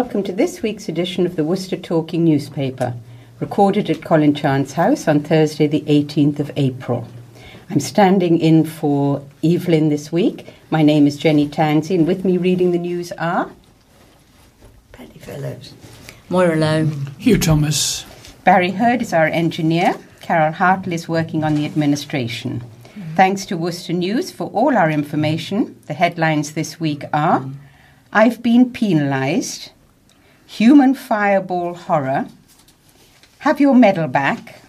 Hello and welcome to this week's edition of the Worcester Talking newspaper, recorded at Colin Chan's house on Thursday, the 18th of April. I'm standing in for Evelyn this week. My name is Jenny Tansey, and with me reading the news are Paddy Fellows. Moira Lowe. Hugh Thomas. Barry Hurd is our engineer. Carol Hartle is working on the administration. Thanks to Worcester News for all our information. The headlines this week are I've been penalised, human fireball horror, have your medal back,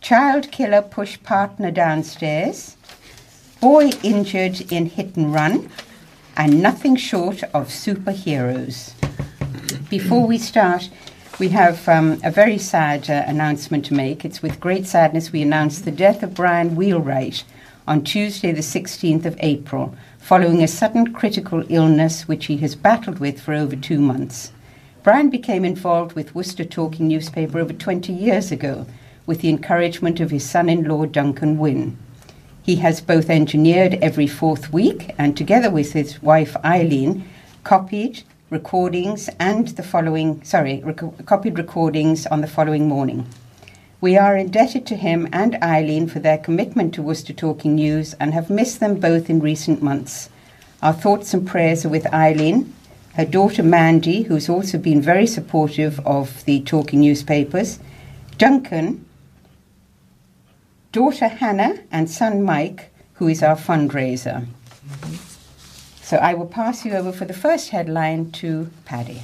child killer push partner downstairs, boy injured in hit and run, and nothing short of superheroes. Before we start, we have um, a very sad uh, announcement to make. It's with great sadness we announce the death of Brian Wheelwright on Tuesday, the 16th of April, following a sudden critical illness which he has battled with for over two months. Brian became involved with Worcester Talking newspaper over 20 years ago with the encouragement of his son in law, Duncan Wynne. He has both engineered every fourth week and, together with his wife Eileen, copied recordings and the following, sorry, rec- copied recordings on the following morning. We are indebted to him and Eileen for their commitment to Worcester Talking News and have missed them both in recent months. Our thoughts and prayers are with Eileen, her daughter Mandy, who's also been very supportive of the Talking newspapers, Duncan, daughter Hannah, and son Mike, who is our fundraiser. So I will pass you over for the first headline to Paddy.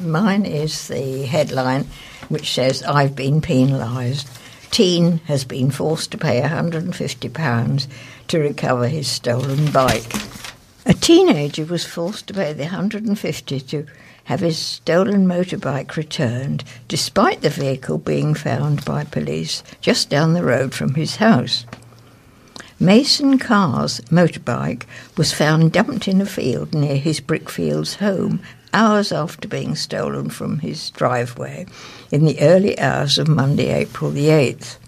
Mine is the headline which says, I've been penalised. Teen has been forced to pay £150 to recover his stolen bike. A teenager was forced to pay the 150 to have his stolen motorbike returned, despite the vehicle being found by police just down the road from his house. Mason Carr's motorbike was found dumped in a field near his Brickfields home hours after being stolen from his driveway in the early hours of Monday, April the 8th.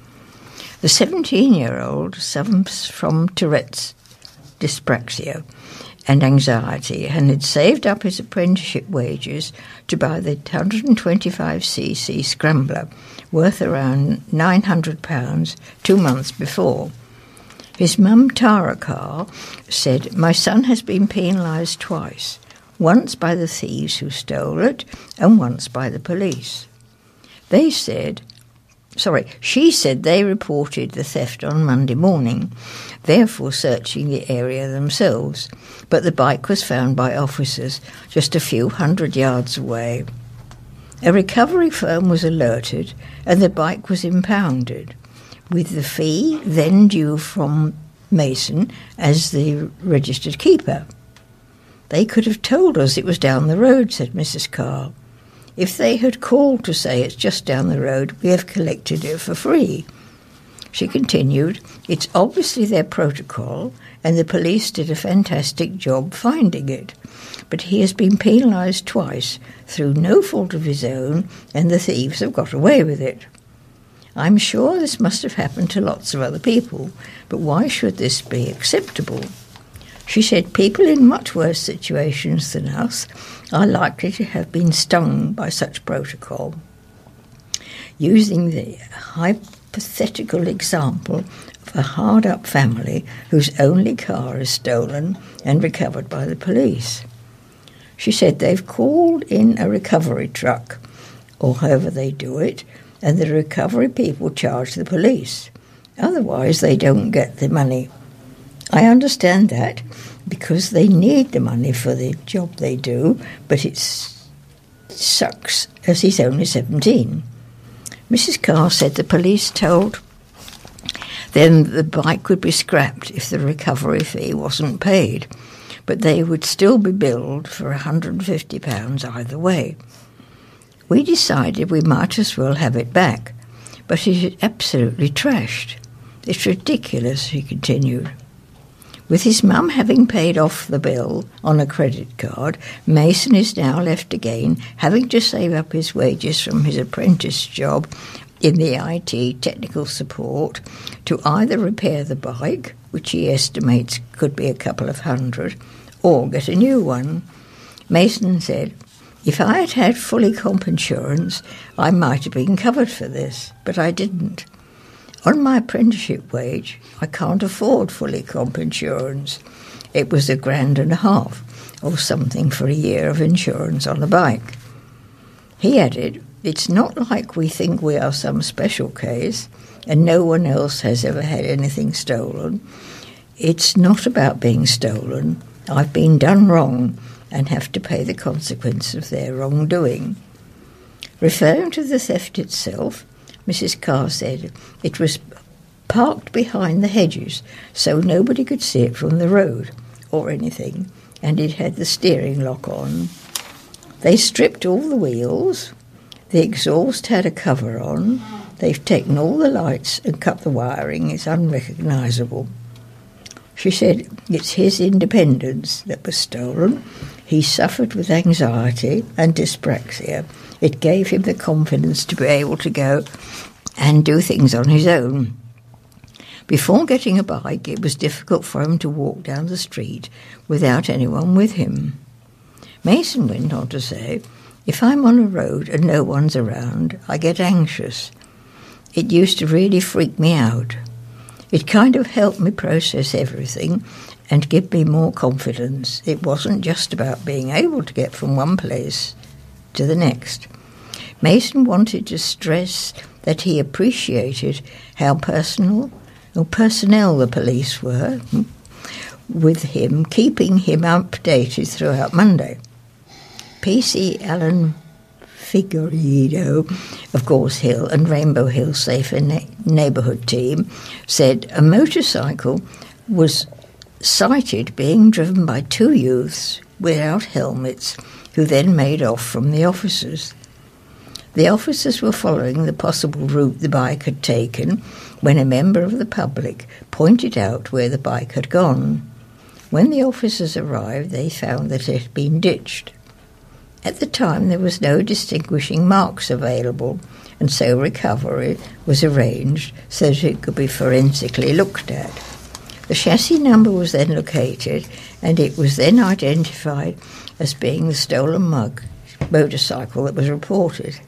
The 17 year old suffers from Tourette's dyspraxia and anxiety and had saved up his apprenticeship wages to buy the 125cc Scrambler, worth around £900 two months before. His mum, Tara Carr, said, My son has been penalised twice once by the thieves who stole it, and once by the police. They said, sorry, she said they reported the theft on Monday morning, therefore searching the area themselves, but the bike was found by officers just a few hundred yards away. A recovery firm was alerted and the bike was impounded, with the fee then due from Mason as the registered keeper. They could have told us it was down the road, said Mrs. Carr. If they had called to say it's just down the road, we have collected it for free. She continued, It's obviously their protocol, and the police did a fantastic job finding it. But he has been penalised twice through no fault of his own, and the thieves have got away with it. I'm sure this must have happened to lots of other people, but why should this be acceptable? She said people in much worse situations than us are likely to have been stung by such protocol. Using the hypothetical example of a hard up family whose only car is stolen and recovered by the police. She said they've called in a recovery truck, or however they do it, and the recovery people charge the police. Otherwise, they don't get the money. I understand that because they need the money for the job they do, but it sucks as he's only 17. Mrs. Carr said the police told them the bike would be scrapped if the recovery fee wasn't paid, but they would still be billed for £150 either way. We decided we might as well have it back, but it is absolutely trashed. It's ridiculous, he continued. With his mum having paid off the bill on a credit card, Mason is now left again having to save up his wages from his apprentice job in the IT technical support to either repair the bike, which he estimates could be a couple of hundred, or get a new one. Mason said, If I had had fully comp insurance, I might have been covered for this, but I didn't. On my apprenticeship wage, I can't afford fully comp insurance. It was a grand and a half, or something for a year of insurance on a bike. He added, It's not like we think we are some special case, and no one else has ever had anything stolen. It's not about being stolen. I've been done wrong and have to pay the consequence of their wrongdoing. Referring to the theft itself, Mrs. Carr said it was parked behind the hedges so nobody could see it from the road or anything, and it had the steering lock on. They stripped all the wheels, the exhaust had a cover on, they've taken all the lights and cut the wiring, it's unrecognisable. She said it's his independence that was stolen. He suffered with anxiety and dyspraxia. It gave him the confidence to be able to go and do things on his own. Before getting a bike, it was difficult for him to walk down the street without anyone with him. Mason went on to say, If I'm on a road and no one's around, I get anxious. It used to really freak me out. It kind of helped me process everything and give me more confidence. It wasn't just about being able to get from one place to the next. Mason wanted to stress that he appreciated how personal or personnel the police were with him, keeping him updated throughout Monday. PC Alan Figueredo of Gorse Hill and Rainbow Hill Safer Na- Neighbourhood team said a motorcycle was sighted being driven by two youths without helmets who then made off from the officers. The officers were following the possible route the bike had taken when a member of the public pointed out where the bike had gone. When the officers arrived, they found that it had been ditched. At the time, there was no distinguishing marks available, and so recovery was arranged so that it could be forensically looked at. The chassis number was then located, and it was then identified as being the stolen mug motorcycle that was reported.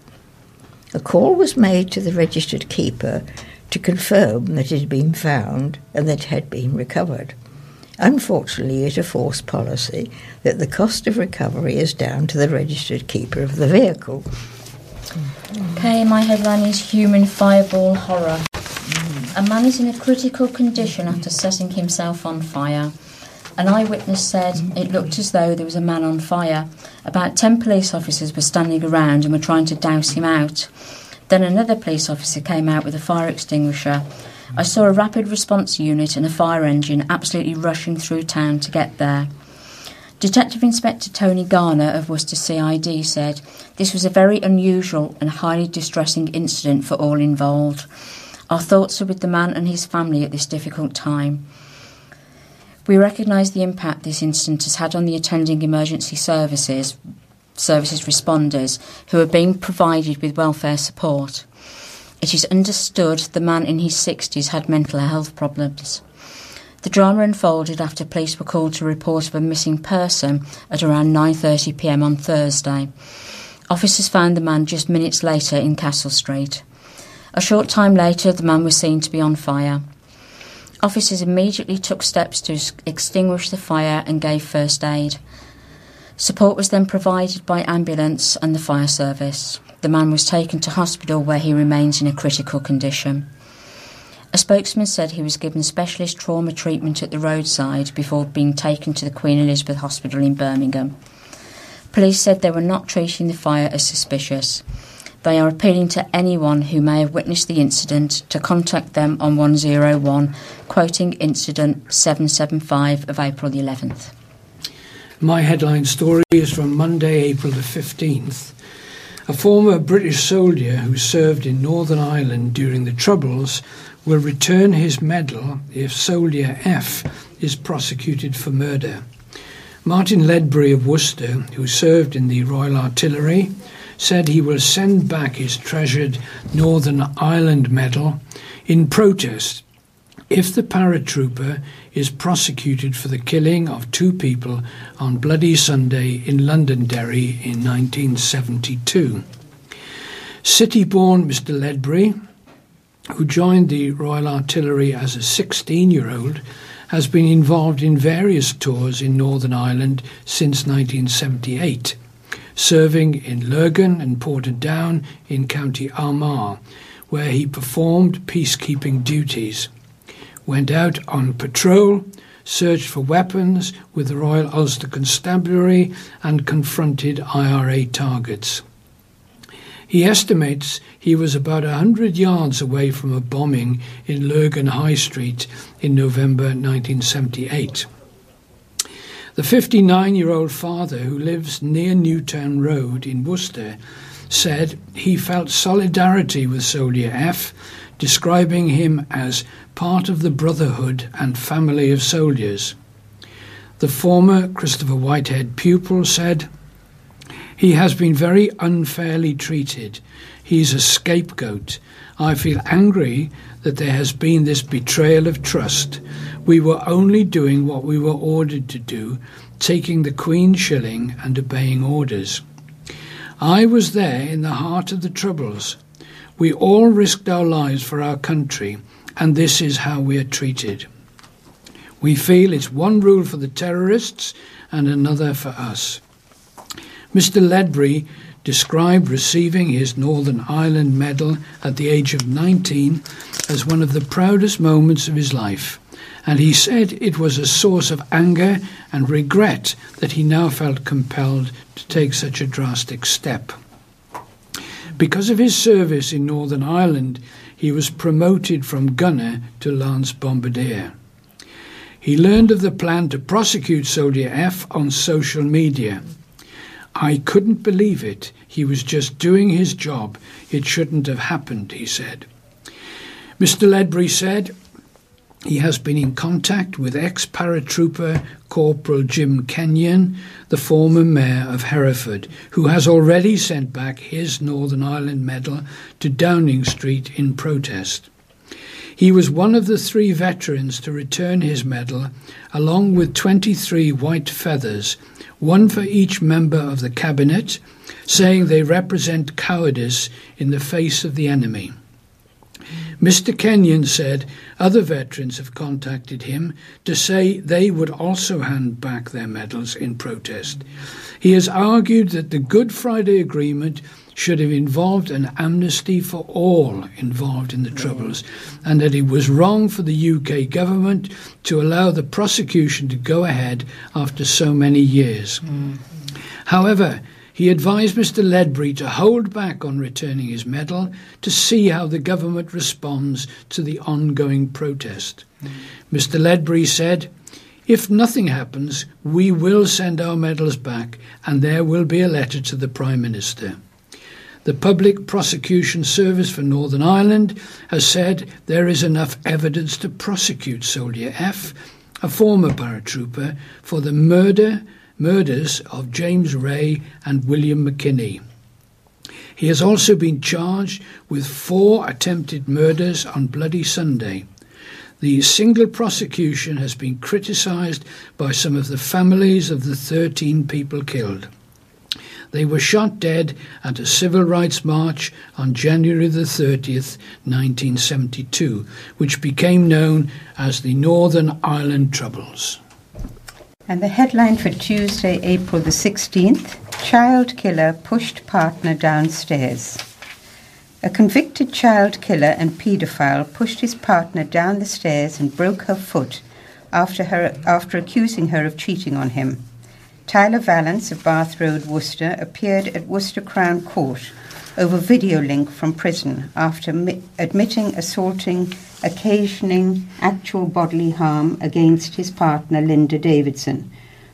A call was made to the registered keeper to confirm that it had been found and that it had been recovered. Unfortunately, it a forced policy that the cost of recovery is down to the registered keeper of the vehicle. Okay, my headline is Human Fireball Horror. A man is in a critical condition after setting himself on fire. An eyewitness said it looked as though there was a man on fire. About 10 police officers were standing around and were trying to douse him out. Then another police officer came out with a fire extinguisher. I saw a rapid response unit and a fire engine absolutely rushing through town to get there. Detective Inspector Tony Garner of Worcester CID said this was a very unusual and highly distressing incident for all involved. Our thoughts are with the man and his family at this difficult time. We recognise the impact this incident has had on the attending emergency services, services responders who are being provided with welfare support. It is understood the man in his 60s had mental health problems. The drama unfolded after police were called to report of a missing person at around 9:30 p.m. on Thursday. Officers found the man just minutes later in Castle Street. A short time later, the man was seen to be on fire. Officers immediately took steps to extinguish the fire and gave first aid. Support was then provided by ambulance and the fire service. The man was taken to hospital where he remains in a critical condition. A spokesman said he was given specialist trauma treatment at the roadside before being taken to the Queen Elizabeth Hospital in Birmingham. Police said they were not treating the fire as suspicious. They are appealing to anyone who may have witnessed the incident to contact them on 101, quoting incident 775 of April the 11th. My headline story is from Monday, April the 15th. A former British soldier who served in Northern Ireland during the Troubles will return his medal if Soldier F is prosecuted for murder. Martin Ledbury of Worcester, who served in the Royal Artillery, said he will send back his treasured Northern Ireland medal in protest if the paratrooper is prosecuted for the killing of two people on Bloody Sunday in Londonderry in 1972. City born Mr. Ledbury, who joined the Royal Artillery as a 16 year old, has been involved in various tours in Northern Ireland since 1978, serving in Lurgan and Portadown in County Armagh, where he performed peacekeeping duties went out on patrol, searched for weapons with the Royal Ulster Constabulary, and confronted IRA targets. He estimates he was about a hundred yards away from a bombing in Lurgan High Street in November 1978. The 59 year old father who lives near Newtown Road in Worcester said he felt solidarity with Soldier F describing him as part of the brotherhood and family of soldiers. The former Christopher Whitehead pupil said, He has been very unfairly treated. He's a scapegoat. I feel angry that there has been this betrayal of trust. We were only doing what we were ordered to do, taking the Queen's shilling and obeying orders. I was there in the heart of the Troubles. We all risked our lives for our country, and this is how we are treated. We feel it's one rule for the terrorists and another for us. Mr. Ledbury described receiving his Northern Ireland Medal at the age of 19 as one of the proudest moments of his life, and he said it was a source of anger and regret that he now felt compelled to take such a drastic step. Because of his service in Northern Ireland, he was promoted from gunner to lance bombardier. He learned of the plan to prosecute Soldier F on social media. I couldn't believe it. He was just doing his job. It shouldn't have happened, he said. Mr. Ledbury said, he has been in contact with ex paratrooper Corporal Jim Kenyon, the former mayor of Hereford, who has already sent back his Northern Ireland medal to Downing Street in protest. He was one of the three veterans to return his medal, along with 23 white feathers, one for each member of the cabinet, saying they represent cowardice in the face of the enemy. Mr. Kenyon said other veterans have contacted him to say they would also hand back their medals in protest. He has argued that the Good Friday Agreement should have involved an amnesty for all involved in the Troubles, and that it was wrong for the UK government to allow the prosecution to go ahead after so many years. Mm. However, he advised Mr. Ledbury to hold back on returning his medal to see how the government responds to the ongoing protest. Mm. Mr. Ledbury said, If nothing happens, we will send our medals back and there will be a letter to the Prime Minister. The Public Prosecution Service for Northern Ireland has said there is enough evidence to prosecute Soldier F, a former paratrooper, for the murder murders of James Wray and William McKinney. He has also been charged with four attempted murders on Bloody Sunday. The single prosecution has been criticised by some of the families of the 13 people killed. They were shot dead at a civil rights march on January the 30th, 1972, which became known as the Northern Ireland Troubles. And the headline for Tuesday, April the 16th Child Killer Pushed Partner Downstairs. A convicted child killer and paedophile pushed his partner down the stairs and broke her foot after, her, after accusing her of cheating on him. Tyler Vallance of Bath Road, Worcester, appeared at Worcester Crown Court over video link from prison after mi- admitting assaulting, occasioning actual bodily harm against his partner Linda Davidson,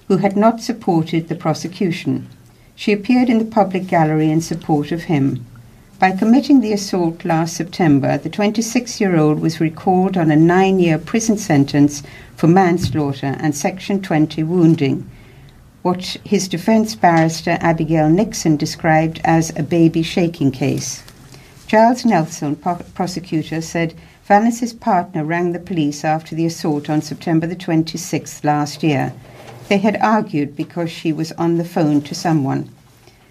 who had not supported the prosecution. She appeared in the public gallery in support of him. By committing the assault last September, the 26 year old was recalled on a nine year prison sentence for manslaughter and Section 20 wounding what his defense barrister Abigail Nixon described as a baby shaking case. Giles Nelson, prosecutor, said Valence's partner rang the police after the assault on September the 26th last year. They had argued because she was on the phone to someone.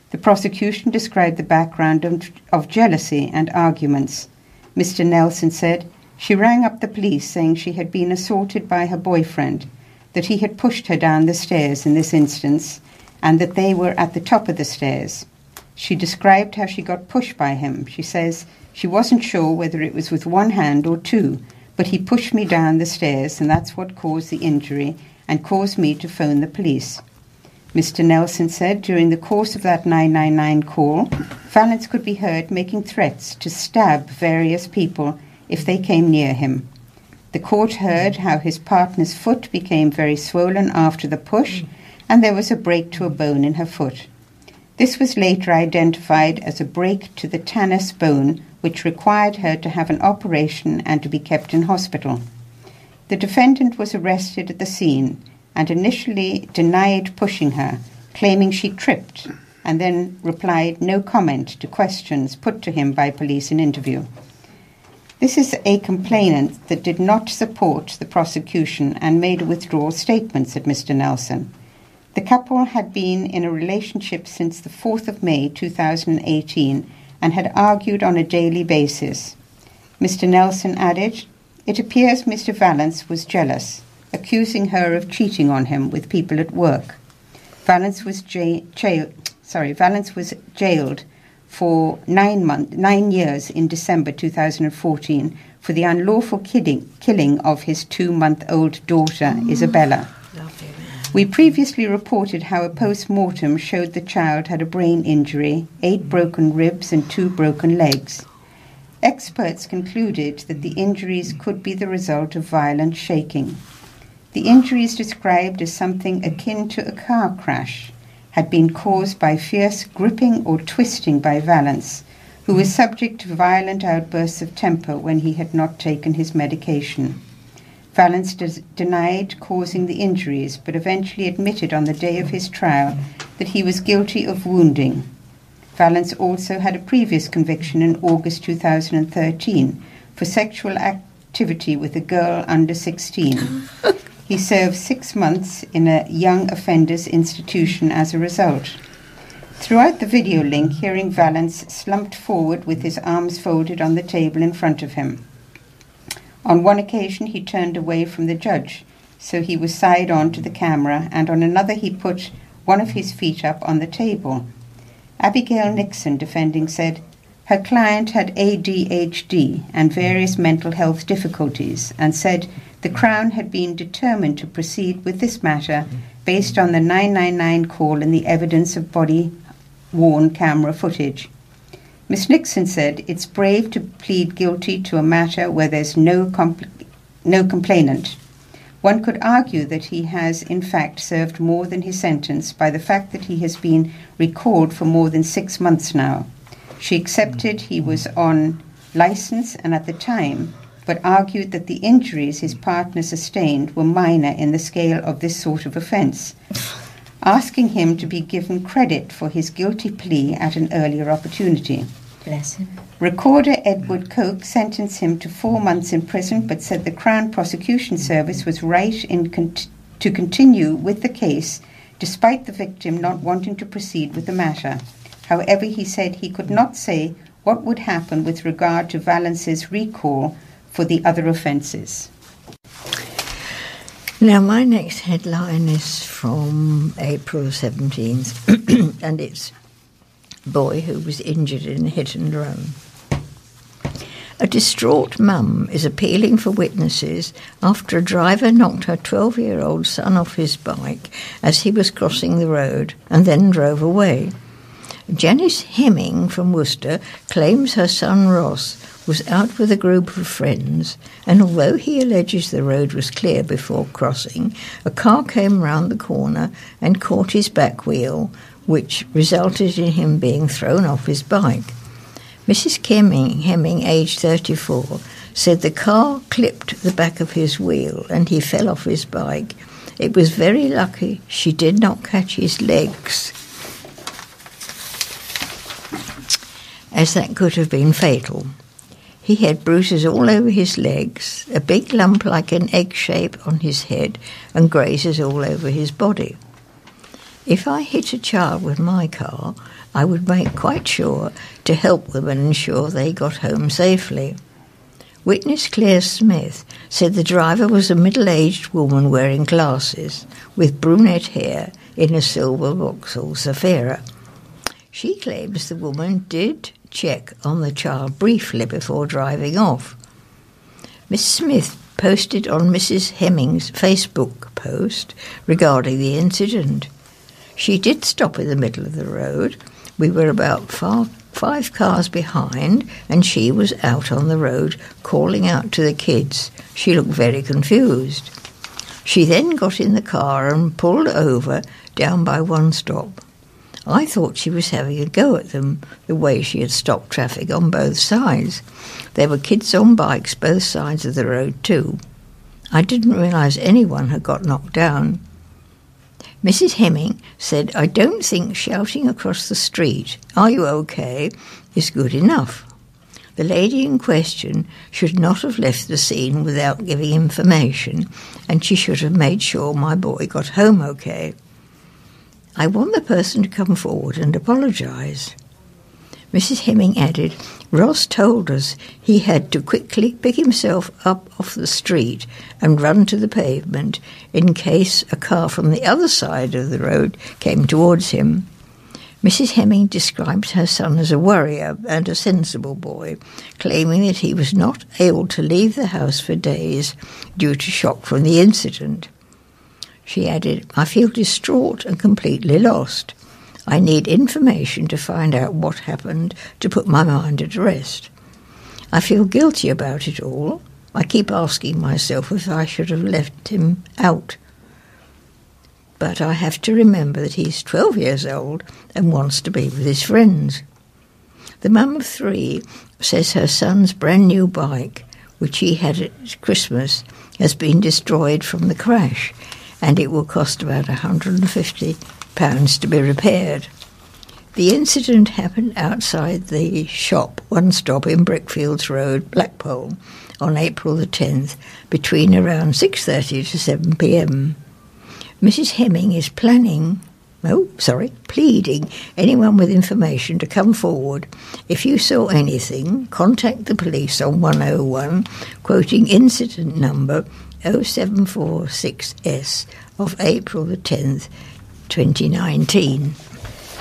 The prosecution described the background of, of jealousy and arguments. Mr. Nelson said she rang up the police saying she had been assaulted by her boyfriend, that he had pushed her down the stairs in this instance, and that they were at the top of the stairs. She described how she got pushed by him. She says she wasn't sure whether it was with one hand or two, but he pushed me down the stairs, and that's what caused the injury and caused me to phone the police. Mr. Nelson said during the course of that 999 call, Valence could be heard making threats to stab various people if they came near him. The court heard how his partner's foot became very swollen after the push, and there was a break to a bone in her foot. This was later identified as a break to the Tanis bone, which required her to have an operation and to be kept in hospital. The defendant was arrested at the scene and initially denied pushing her, claiming she tripped, and then replied no comment to questions put to him by police in interview. This is a complainant that did not support the prosecution and made withdrawal statement, said Mr. Nelson. The couple had been in a relationship since the 4th of May 2018 and had argued on a daily basis. Mr. Nelson added, It appears Mr. Valence was jealous, accusing her of cheating on him with people at work. Valence was ja- jail- sorry, Valence was jailed for nine months, nine years in December 2014 for the unlawful kidding, killing of his two-month-old daughter Isabella. We previously reported how a post mortem showed the child had a brain injury, eight broken ribs, and two broken legs. Experts concluded that the injuries could be the result of violent shaking. The injuries described as something akin to a car crash had been caused by fierce gripping or twisting by Valence, who was subject to violent outbursts of temper when he had not taken his medication. Valence des- denied causing the injuries, but eventually admitted on the day of his trial that he was guilty of wounding. Valence also had a previous conviction in August 2013 for sexual activity with a girl under 16. he served six months in a young offenders institution as a result. Throughout the video link, hearing Valence slumped forward with his arms folded on the table in front of him. On one occasion, he turned away from the judge, so he was side on to the camera, and on another, he put one of his feet up on the table. Abigail Nixon, defending, said her client had ADHD and various mental health difficulties, and said the Crown had been determined to proceed with this matter based on the 999 call and the evidence of body worn camera footage. Miss Nixon said it's brave to plead guilty to a matter where there's no, compl- no complainant. One could argue that he has, in fact, served more than his sentence by the fact that he has been recalled for more than six months now. She accepted he was on license and at the time, but argued that the injuries his partner sustained were minor in the scale of this sort of offence, asking him to be given credit for his guilty plea at an earlier opportunity. Bless him. Recorder Edward Coke sentenced him to four months in prison, but said the Crown Prosecution Service was right in con- to continue with the case despite the victim not wanting to proceed with the matter. However, he said he could not say what would happen with regard to Valence's recall for the other offences. Now, my next headline is from April 17th, and it's Boy Who Was Injured in a Hit and Run. A distraught mum is appealing for witnesses after a driver knocked her 12 year old son off his bike as he was crossing the road and then drove away. Janice Hemming from Worcester claims her son Ross was out with a group of friends, and although he alleges the road was clear before crossing, a car came round the corner and caught his back wheel, which resulted in him being thrown off his bike. Mrs. Hemming, Hemming, aged 34, said the car clipped the back of his wheel and he fell off his bike. It was very lucky she did not catch his legs, as that could have been fatal. He had bruises all over his legs, a big lump like an egg shape on his head, and grazes all over his body. If I hit a child with my car, I would make quite sure to help them and ensure they got home safely. Witness Claire Smith said the driver was a middle aged woman wearing glasses with brunette hair in a silver Vauxhall Zafira. She claims the woman did check on the child briefly before driving off. Miss Smith posted on Mrs. Hemming's Facebook post regarding the incident. She did stop in the middle of the road. We were about far, five cars behind, and she was out on the road calling out to the kids. She looked very confused. She then got in the car and pulled over down by one stop. I thought she was having a go at them, the way she had stopped traffic on both sides. There were kids on bikes both sides of the road, too. I didn't realise anyone had got knocked down. Mrs. Hemming said, I don't think shouting across the street, Are you okay? is good enough. The lady in question should not have left the scene without giving information, and she should have made sure my boy got home okay. I want the person to come forward and apologise. Mrs. Hemming added, Ross told us he had to quickly pick himself up off the street and run to the pavement in case a car from the other side of the road came towards him. Mrs. Hemming describes her son as a worrier and a sensible boy, claiming that he was not able to leave the house for days due to shock from the incident. She added, I feel distraught and completely lost. I need information to find out what happened to put my mind at rest. I feel guilty about it all. I keep asking myself if I should have left him out. But I have to remember that he's 12 years old and wants to be with his friends. The mum of three says her son's brand new bike, which he had at Christmas, has been destroyed from the crash and it will cost about £150 to be repaired. The incident happened outside the shop, one stop in Brickfields Road, Blackpole, on April the 10th, between around 6.30 to 7 p.m. Mrs. Hemming is planning, oh, sorry, pleading anyone with information to come forward. If you saw anything, contact the police on 101, quoting incident number 0746S of April the 10th, 2019.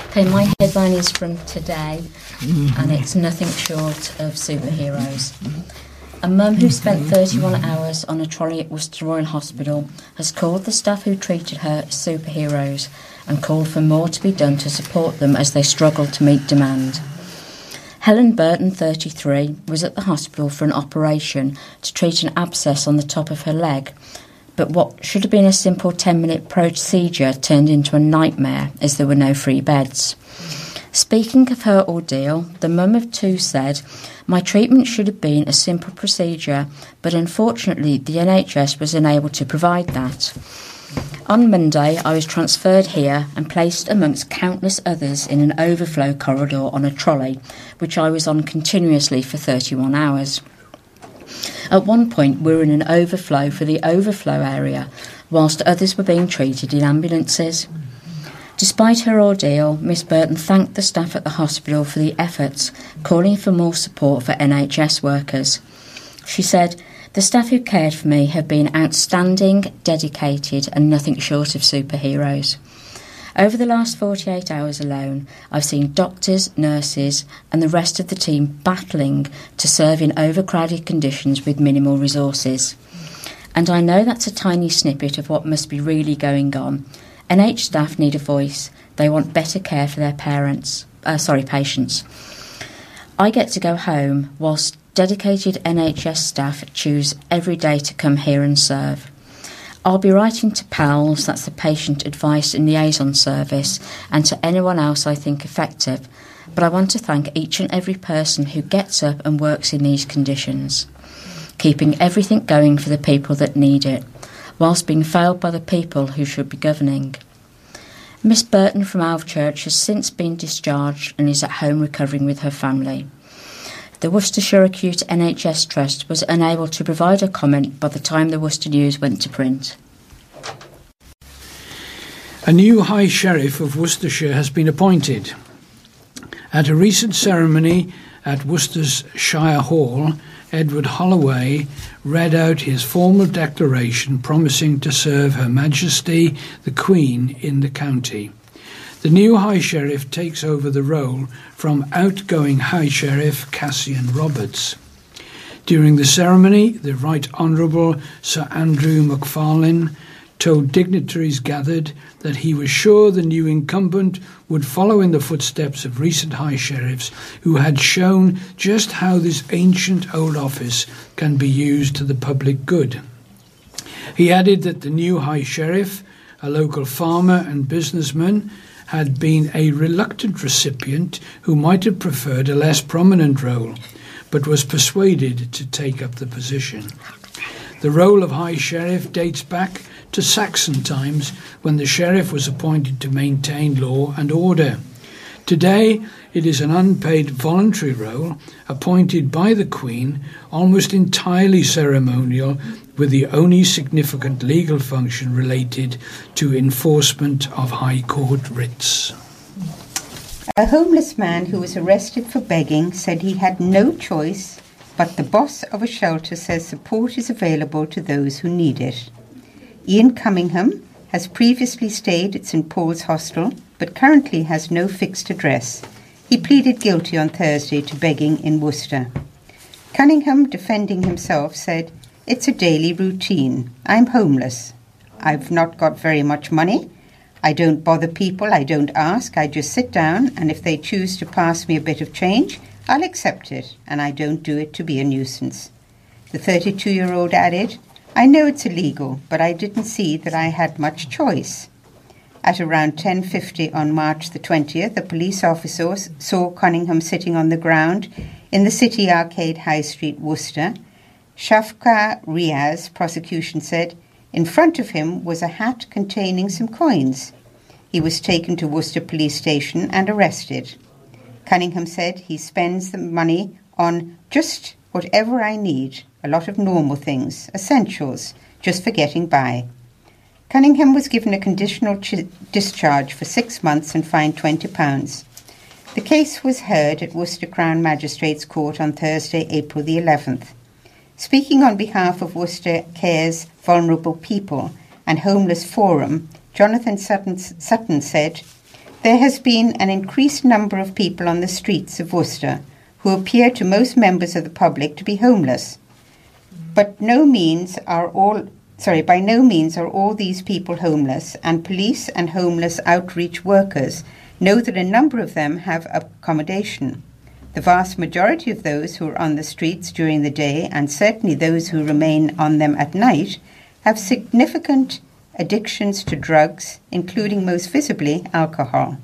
Okay, my headline is from today, mm-hmm. and it's nothing short of superheroes. A mum who spent 31 hours on a trolley at Worcester Royal Hospital has called the staff who treated her superheroes and called for more to be done to support them as they struggle to meet demand. Helen Burton, 33, was at the hospital for an operation to treat an abscess on the top of her leg. But what should have been a simple 10 minute procedure turned into a nightmare as there were no free beds. Speaking of her ordeal, the mum of two said, My treatment should have been a simple procedure, but unfortunately the NHS was unable to provide that. On Monday, I was transferred here and placed amongst countless others in an overflow corridor on a trolley, which I was on continuously for 31 hours. At one point, we were in an overflow for the overflow area, whilst others were being treated in ambulances. Despite her ordeal, Miss Burton thanked the staff at the hospital for the efforts, calling for more support for NHS workers. She said, the staff who cared for me have been outstanding, dedicated, and nothing short of superheroes. Over the last 48 hours alone, I've seen doctors, nurses, and the rest of the team battling to serve in overcrowded conditions with minimal resources. And I know that's a tiny snippet of what must be really going on. NH staff need a voice. They want better care for their parents, uh, sorry, patients. I get to go home whilst dedicated NHS staff choose every day to come here and serve. I'll be writing to PALS, that's the Patient Advice and Liaison Service, and to anyone else I think effective, but I want to thank each and every person who gets up and works in these conditions, keeping everything going for the people that need it, whilst being failed by the people who should be governing. Miss Burton from Alvechurch has since been discharged and is at home recovering with her family. The Worcestershire Acute NHS Trust was unable to provide a comment by the time the Worcester News went to print. A new High Sheriff of Worcestershire has been appointed. At a recent ceremony at Worcestershire Hall, Edward Holloway read out his formal declaration promising to serve Her Majesty the Queen in the county. The new High Sheriff takes over the role from outgoing High Sheriff Cassian Roberts. During the ceremony, the Right Honourable Sir Andrew McFarlane told dignitaries gathered that he was sure the new incumbent would follow in the footsteps of recent high sheriffs who had shown just how this ancient old office can be used to the public good. He added that the new high sheriff, a local farmer and businessman, had been a reluctant recipient who might have preferred a less prominent role, but was persuaded to take up the position. The role of High Sheriff dates back to Saxon times when the sheriff was appointed to maintain law and order. Today, it is an unpaid voluntary role appointed by the Queen, almost entirely ceremonial, with the only significant legal function related to enforcement of High Court writs. A homeless man who was arrested for begging said he had no choice, but the boss of a shelter says support is available to those who need it. Ian Cunningham has previously stayed at St Paul's Hostel but currently has no fixed address. He pleaded guilty on Thursday to begging in Worcester. Cunningham, defending himself, said, It's a daily routine. I'm homeless. I've not got very much money. I don't bother people, I don't ask, I just sit down, and if they choose to pass me a bit of change, I'll accept it, and I don't do it to be a nuisance. The 32 year old added, I know it's illegal, but I didn't see that I had much choice. At around 10:50 on March the 20th, a police officer saw Cunningham sitting on the ground in the City Arcade High Street, Worcester. Shafka Riaz, prosecution said, in front of him was a hat containing some coins. He was taken to Worcester Police Station and arrested. Cunningham said he spends the money on just whatever I need a lot of normal things, essentials, just for getting by. Cunningham was given a conditional ch- discharge for six months and fined £20. The case was heard at Worcester Crown Magistrates Court on Thursday, April the 11th. Speaking on behalf of Worcester Cares Vulnerable People and Homeless Forum, Jonathan Sutton, Sutton said, There has been an increased number of people on the streets of Worcester who appear to most members of the public to be homeless. But no means are all sorry, by no means are all these people homeless, and police and homeless outreach workers know that a number of them have accommodation. The vast majority of those who are on the streets during the day, and certainly those who remain on them at night, have significant addictions to drugs, including most visibly alcohol.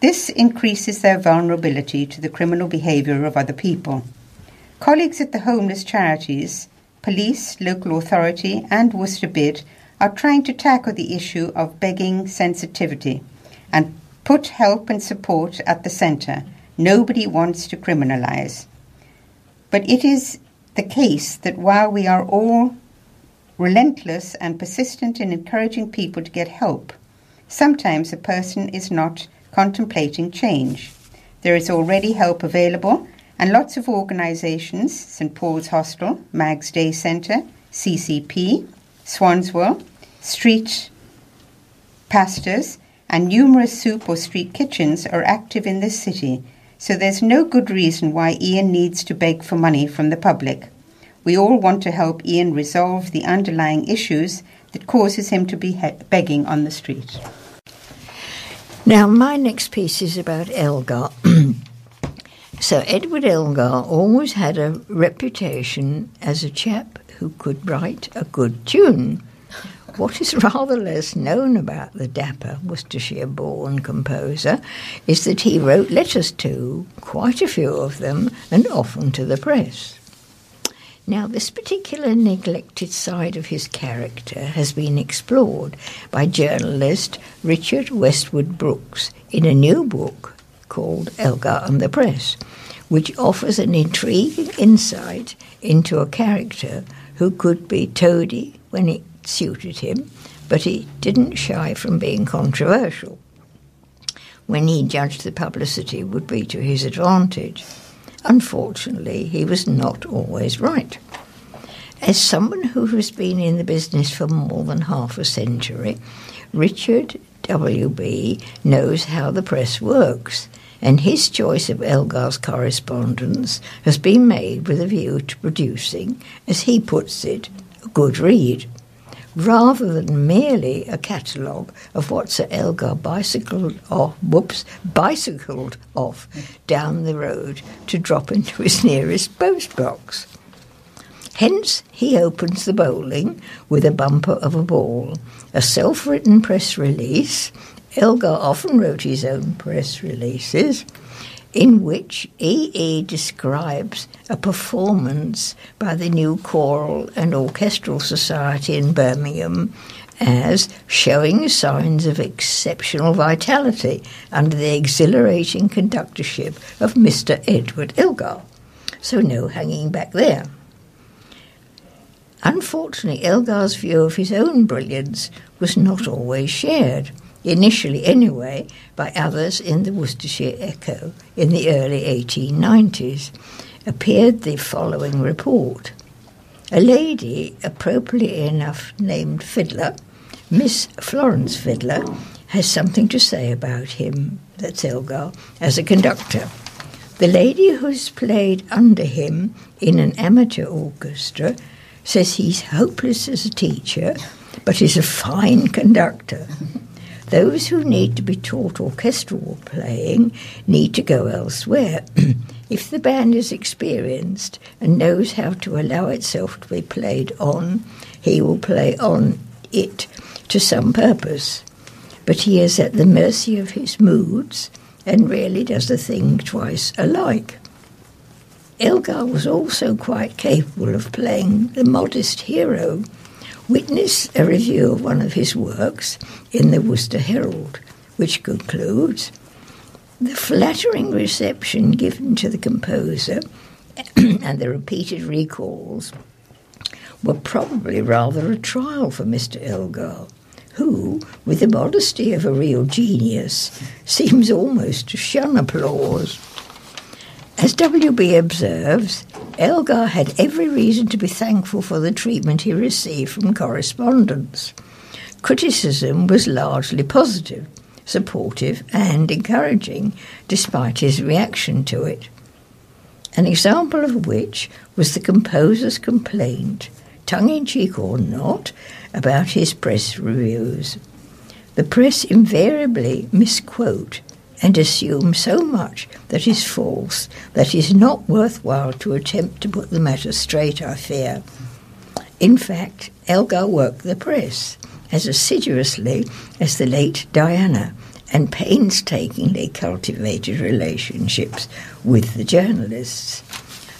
This increases their vulnerability to the criminal behaviour of other people. Colleagues at the homeless charities police, local authority, and Worcester Bid are trying to tackle the issue of begging sensitivity and put help and support at the centre. Nobody wants to criminalise. But it is the case that while we are all relentless and persistent in encouraging people to get help, sometimes a person is not contemplating change. There is already help available, and lots of organisations St Paul's Hostel, Maggs Day Centre, CCP, Swanswell, Street Pastors, and numerous soup or street kitchens are active in this city, so there's no good reason why Ian needs to beg for money from the public. We all want to help Ian resolve the underlying issues that causes him to be he- begging on the street. Now, my next piece is about Elgar. So Edward Elgar always had a reputation as a chap who could write a good tune. What is rather less known about the dapper Worcestershire born composer is that he wrote letters to, quite a few of them, and often to the press. Now, this particular neglected side of his character has been explored by journalist Richard Westwood Brookes in a new book called Elgar and the Press, which offers an intriguing insight into a character who could be toady when it suited him, but he didn't shy from being controversial when he judged the publicity would be to his advantage. Unfortunately, he was not always right. As someone who has been in the business for more than half a century, Richard W.B. knows how the press works, and his choice of Elgar's correspondence has been made with a view to producing, as he puts it, a good read rather than merely a catalogue of what Sir Elgar bicycled off, whoops, bicycled off down the road to drop into his nearest post box. Hence, he opens the bowling with a bumper of a ball, a self written press release. Elgar often wrote his own press releases in which E.E. describes a performance by the new choral and orchestral society in Birmingham as showing signs of exceptional vitality under the exhilarating conductorship of Mr. Edward Elgar. So, no hanging back there. Unfortunately, Elgar's view of his own brilliance was not always shared initially anyway, by others in the Worcestershire Echo in the early 1890s, appeared the following report. A lady, appropriately enough named Fiddler, Miss Florence Fiddler, has something to say about him, that's Elgar, as a conductor. The lady who's played under him in an amateur orchestra says he's hopeless as a teacher, but is a fine conductor. Those who need to be taught orchestral playing need to go elsewhere. if the band is experienced and knows how to allow itself to be played on, he will play on it to some purpose. But he is at the mercy of his moods and rarely does a thing twice alike. Elgar was also quite capable of playing the modest hero Witness a review of one of his works in the Worcester Herald, which concludes the flattering reception given to the composer and the repeated recalls were probably rather a trial for Mr. Elgar, who, with the modesty of a real genius, seems almost to shun applause. As W.B. observes, Elgar had every reason to be thankful for the treatment he received from correspondents. Criticism was largely positive, supportive, and encouraging, despite his reaction to it. An example of which was the composer's complaint, tongue in cheek or not, about his press reviews. The press invariably misquote and assume so much that is false that it is not worthwhile to attempt to put the matter straight, I fear. In fact, Elgar worked the press as assiduously as the late Diana and painstakingly cultivated relationships with the journalists.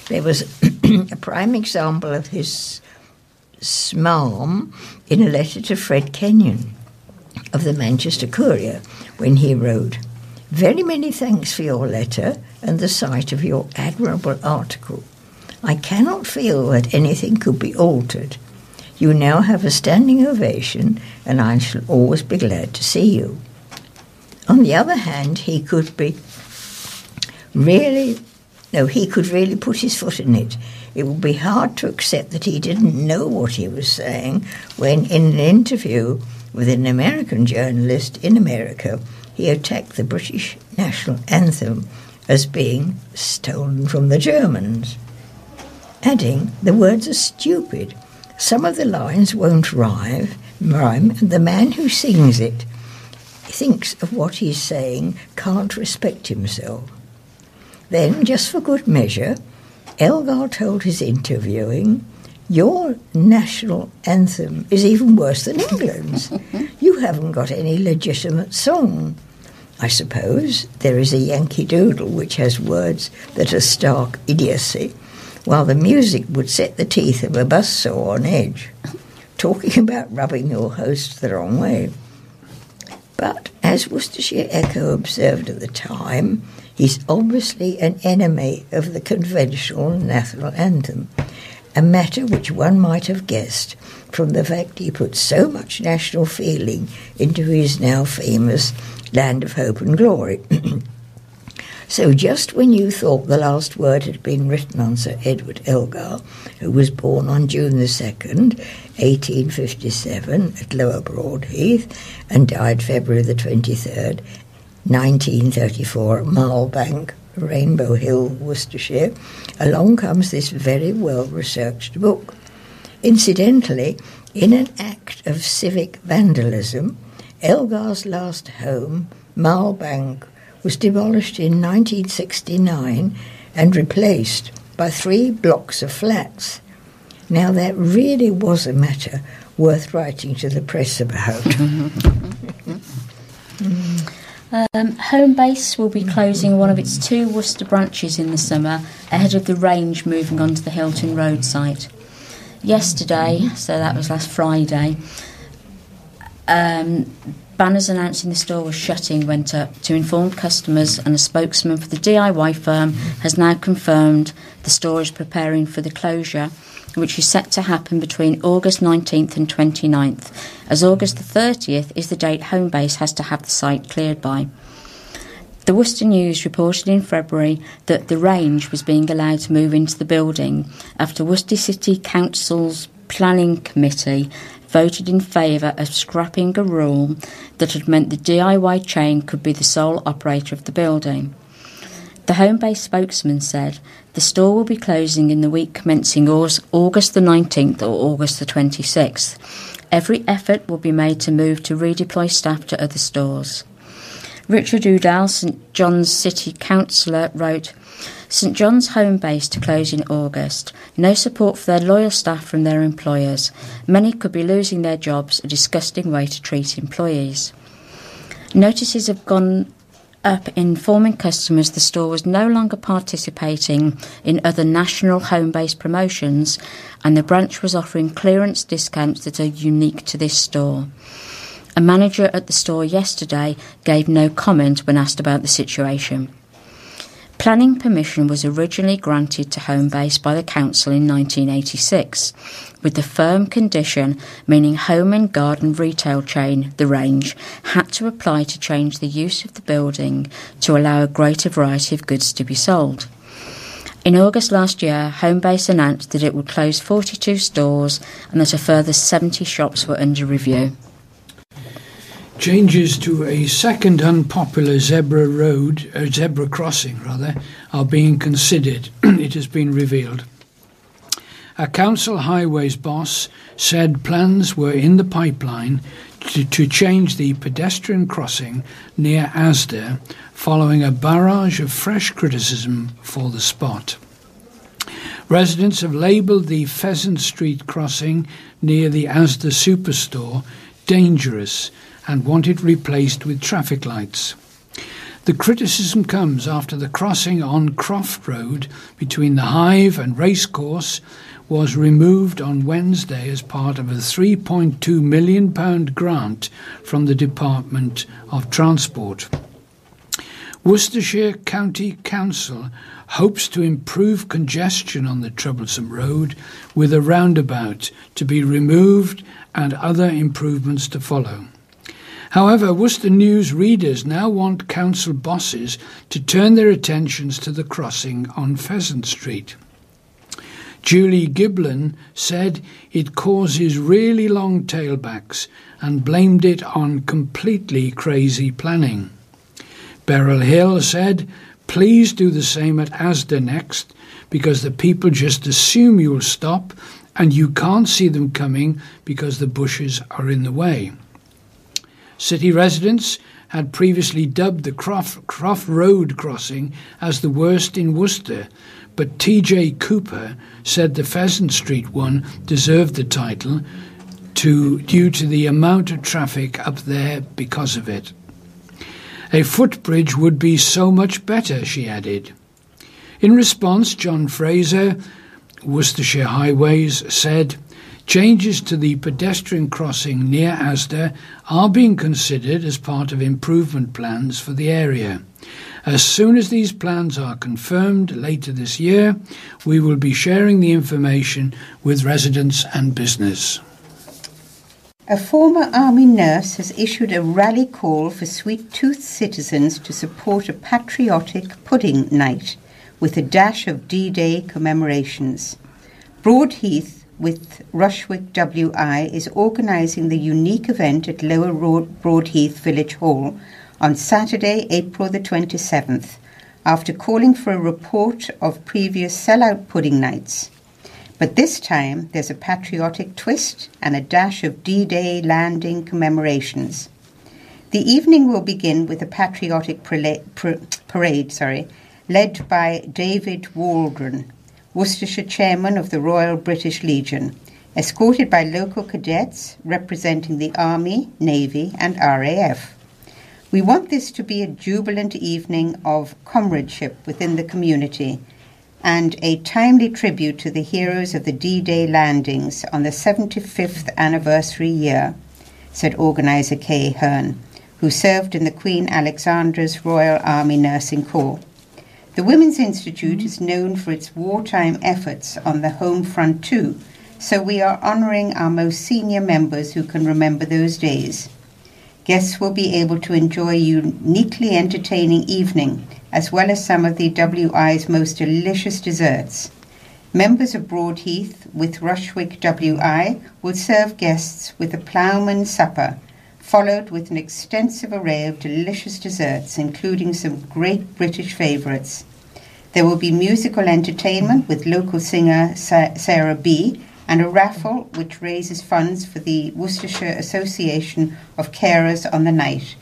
There was a prime example of his smarm in a letter to Fred Kenyon of the Manchester Courier when he wrote, very many thanks for your letter and the sight of your admirable article. I cannot feel that anything could be altered. You now have a standing ovation, and I shall always be glad to see you. On the other hand, he could be really, no, he could really put his foot in it. It would be hard to accept that he didn't know what he was saying when, in an interview with an American journalist in America, he attacked the British national anthem as being stolen from the Germans, adding, The words are stupid. Some of the lines won't rhyme, and the man who sings it thinks of what he's saying, can't respect himself. Then, just for good measure, Elgar told his interviewing, Your national anthem is even worse than England's. you haven't got any legitimate song. I suppose there is a Yankee Doodle which has words that are stark idiocy, while the music would set the teeth of a bus buzzsaw on edge, talking about rubbing your host the wrong way. But as Worcestershire Echo observed at the time, He's obviously an enemy of the conventional national anthem, a matter which one might have guessed from the fact he put so much national feeling into his now famous Land of Hope and Glory. so, just when you thought the last word had been written on Sir Edward Elgar, who was born on June the 2nd, 1857, at Lower Broadheath, and died February the 23rd, 1934, at Marlbank, Rainbow Hill, Worcestershire, along comes this very well researched book. Incidentally, in an act of civic vandalism, Elgar's last home, Marlbank, was demolished in 1969 and replaced by three blocks of flats. Now, that really was a matter worth writing to the press about. Um, Homebase will be closing one of its two Worcester branches in the summer ahead of the range moving onto the Hylton Road site yesterday, so that was last Friday, um, banners announcing the store was shutting went up to inform customers, and a spokesman for the DIY firm has now confirmed the store is preparing for the closure, which is set to happen between August 19th and 29th, as August the 30th is the date Homebase has to have the site cleared by. The Worcester News reported in February that the range was being allowed to move into the building after Worcester City Council's Planning Committee voted in favour of scrapping a rule that had meant the DIY chain could be the sole operator of the building. The Homebase spokesman said the store will be closing in the week commencing August the 19th or August the 26th. Every effort will be made to move to redeploy staff to other stores. Richard Udall, St John's City Councillor, wrote St John's Homebase to close in August. No support for their loyal staff from their employers. Many could be losing their jobs, a disgusting way to treat employees. Notices have gone up informing customers the store was no longer participating in other national Homebase promotions and the branch was offering clearance discounts that are unique to this store. A manager at the store yesterday gave no comment when asked about the situation. Planning permission was originally granted to Homebase by the council in 1986, with the firm condition meaning home and garden retail chain, The Range, had to apply to change the use of the building to allow a greater variety of goods to be sold. In August last year, Homebase announced that it would close 42 stores and that a further 70 shops were under review. Changes to a second unpopular zebra road, a zebra crossing rather, are being considered, it has been revealed. A council highways boss said plans were in the pipeline to, to change the pedestrian crossing near Asda following a barrage of fresh criticism for the spot. Residents have labelled the Pheasant Street crossing near the Asda superstore dangerous and want it replaced with traffic lights. The criticism comes after the crossing on Croft Road between the Hive and Racecourse was removed on Wednesday as part of a £3.2 million grant from the Department of Transport. Worcestershire County Council hopes to improve congestion on the troublesome road with a roundabout to be removed and other improvements to follow. However, Worcester News readers now want council bosses to turn their attentions to the crossing on Pheasant Street. Julie Giblin said it causes really long tailbacks and blamed it on completely crazy planning. Beryl Hill said, Please do the same at Asda next because the people just assume you'll stop and you can't see them coming because the bushes are in the way. City residents had previously dubbed the Croft, Croft Road crossing as the worst in Worcester, but TJ Cooper said the Pheasant Street one deserved the title to, due to the amount of traffic up there because of it. A footbridge would be so much better, she added. In response, John Fraser, Worcestershire Highways, said, Changes to the pedestrian crossing near Asda are being considered as part of improvement plans for the area. As soon as these plans are confirmed later this year, we will be sharing the information with residents and business. A former Army nurse has issued a rally call for Sweet Tooth citizens to support a patriotic pudding night with a dash of D Day commemorations. Broadheath with Rushwick WI is organising the unique event at Lower Broadheath Village Hall on Saturday, April the 27th, after calling for a report of previous sellout pudding nights. But this time there's a patriotic twist and a dash of D Day landing commemorations. The evening will begin with a patriotic parade, sorry, led by David Waldron, Worcestershire chairman of the Royal British Legion, escorted by local cadets representing the Army, Navy, and RAF. We want this to be a jubilant evening of comradeship within the community and a timely tribute to the heroes of the D Day landings on the 75th anniversary year, said organiser Kay Hearn, who served in the Queen Alexandra's Royal Army Nursing Corps. The Women's Institute is known for its wartime efforts on the home front too, so we are honouring our most senior members who can remember those days. Guests will be able to enjoy a uniquely entertaining evening, as well as some of the WI's most delicious desserts. Members of Broadheath with Rushwick WI will serve guests with a ploughman supper, followed with an extensive array of delicious desserts, including some great British favourites. There will be musical entertainment with local singer Sarah B and a raffle which raises funds for the Worcestershire Association of Carers on the Night.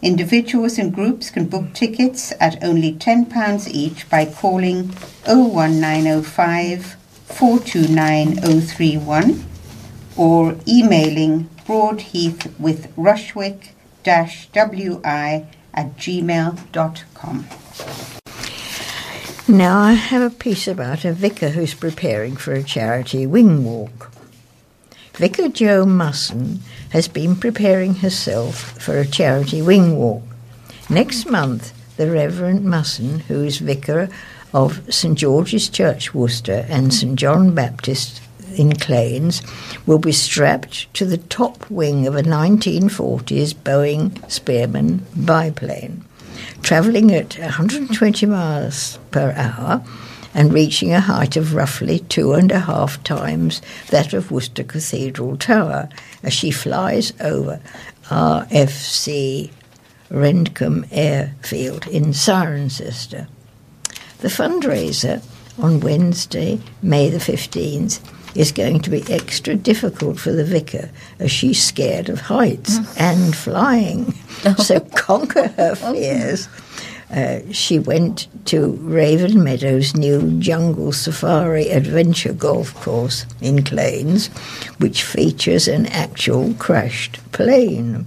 Individuals and groups can book tickets at only £10 each by calling 01905 429031 or emailing broadheath with rushwick wi at gmail.com. Now I have a piece about a vicar who's preparing for a charity wing walk. Vicar Jo Musson has been preparing herself for a charity wing walk. Next month, the Reverend Musson, who is vicar of St George's Church, Worcester, and St John Baptist in Claines, will be strapped to the top wing of a 1940s Boeing Stearman biplane travelling at 120 miles per hour and reaching a height of roughly two and a half times that of Worcester Cathedral Tower as she flies over RFC Rendcomb Airfield in Cirencester. The fundraiser on Wednesday, May the 15th, is going to be extra difficult for the vicar as she's scared of heights mm. and flying. so conquer her fears. Uh, she went to Raven Meadows' new Jungle Safari Adventure Golf Course in Claines, which features an actual crashed plane.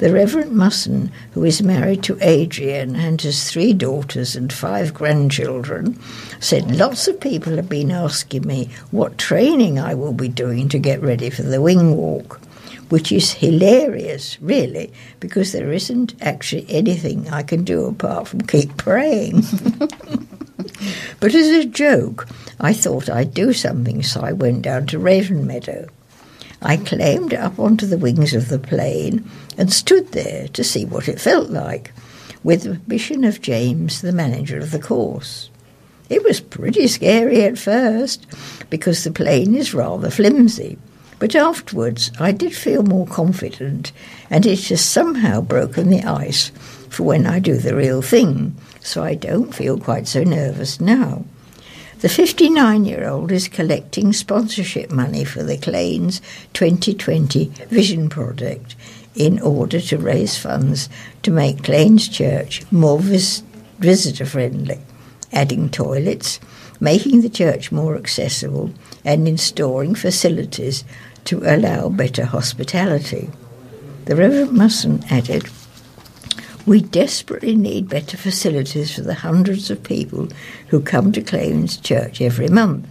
The Reverend Musson, who is married to Adrian and has three daughters and five grandchildren, said lots of people have been asking me what training I will be doing to get ready for the wing walk, which is hilarious, really, because there isn't actually anything I can do apart from keep praying. but as a joke, I thought I'd do something, so I went down to Raven Meadow. I climbed up onto the wings of the plane and stood there to see what it felt like, with the permission of James, the manager of the course. It was pretty scary at first because the plane is rather flimsy, but afterwards I did feel more confident, and it has somehow broken the ice for when I do the real thing, so I don't feel quite so nervous now. The 59 year old is collecting sponsorship money for the Claines 2020 Vision Project in order to raise funds to make Claines Church more vis- visitor friendly, adding toilets, making the church more accessible, and installing facilities to allow better hospitality. The Reverend Musson added, we desperately need better facilities for the hundreds of people who come to Claines Church every month.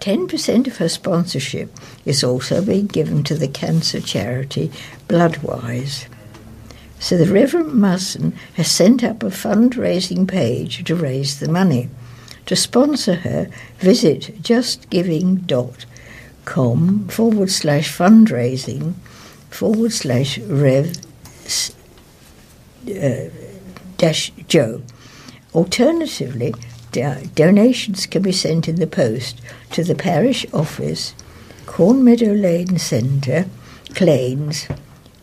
10% of her sponsorship is also being given to the cancer charity Bloodwise. So the Reverend Musson has sent up a fundraising page to raise the money. To sponsor her, visit justgiving.com forward slash fundraising forward slash rev Uh, dash Jo. Alternatively, do- donations can be sent in the post to the parish office, Cornmeadow Lane Centre, Claines,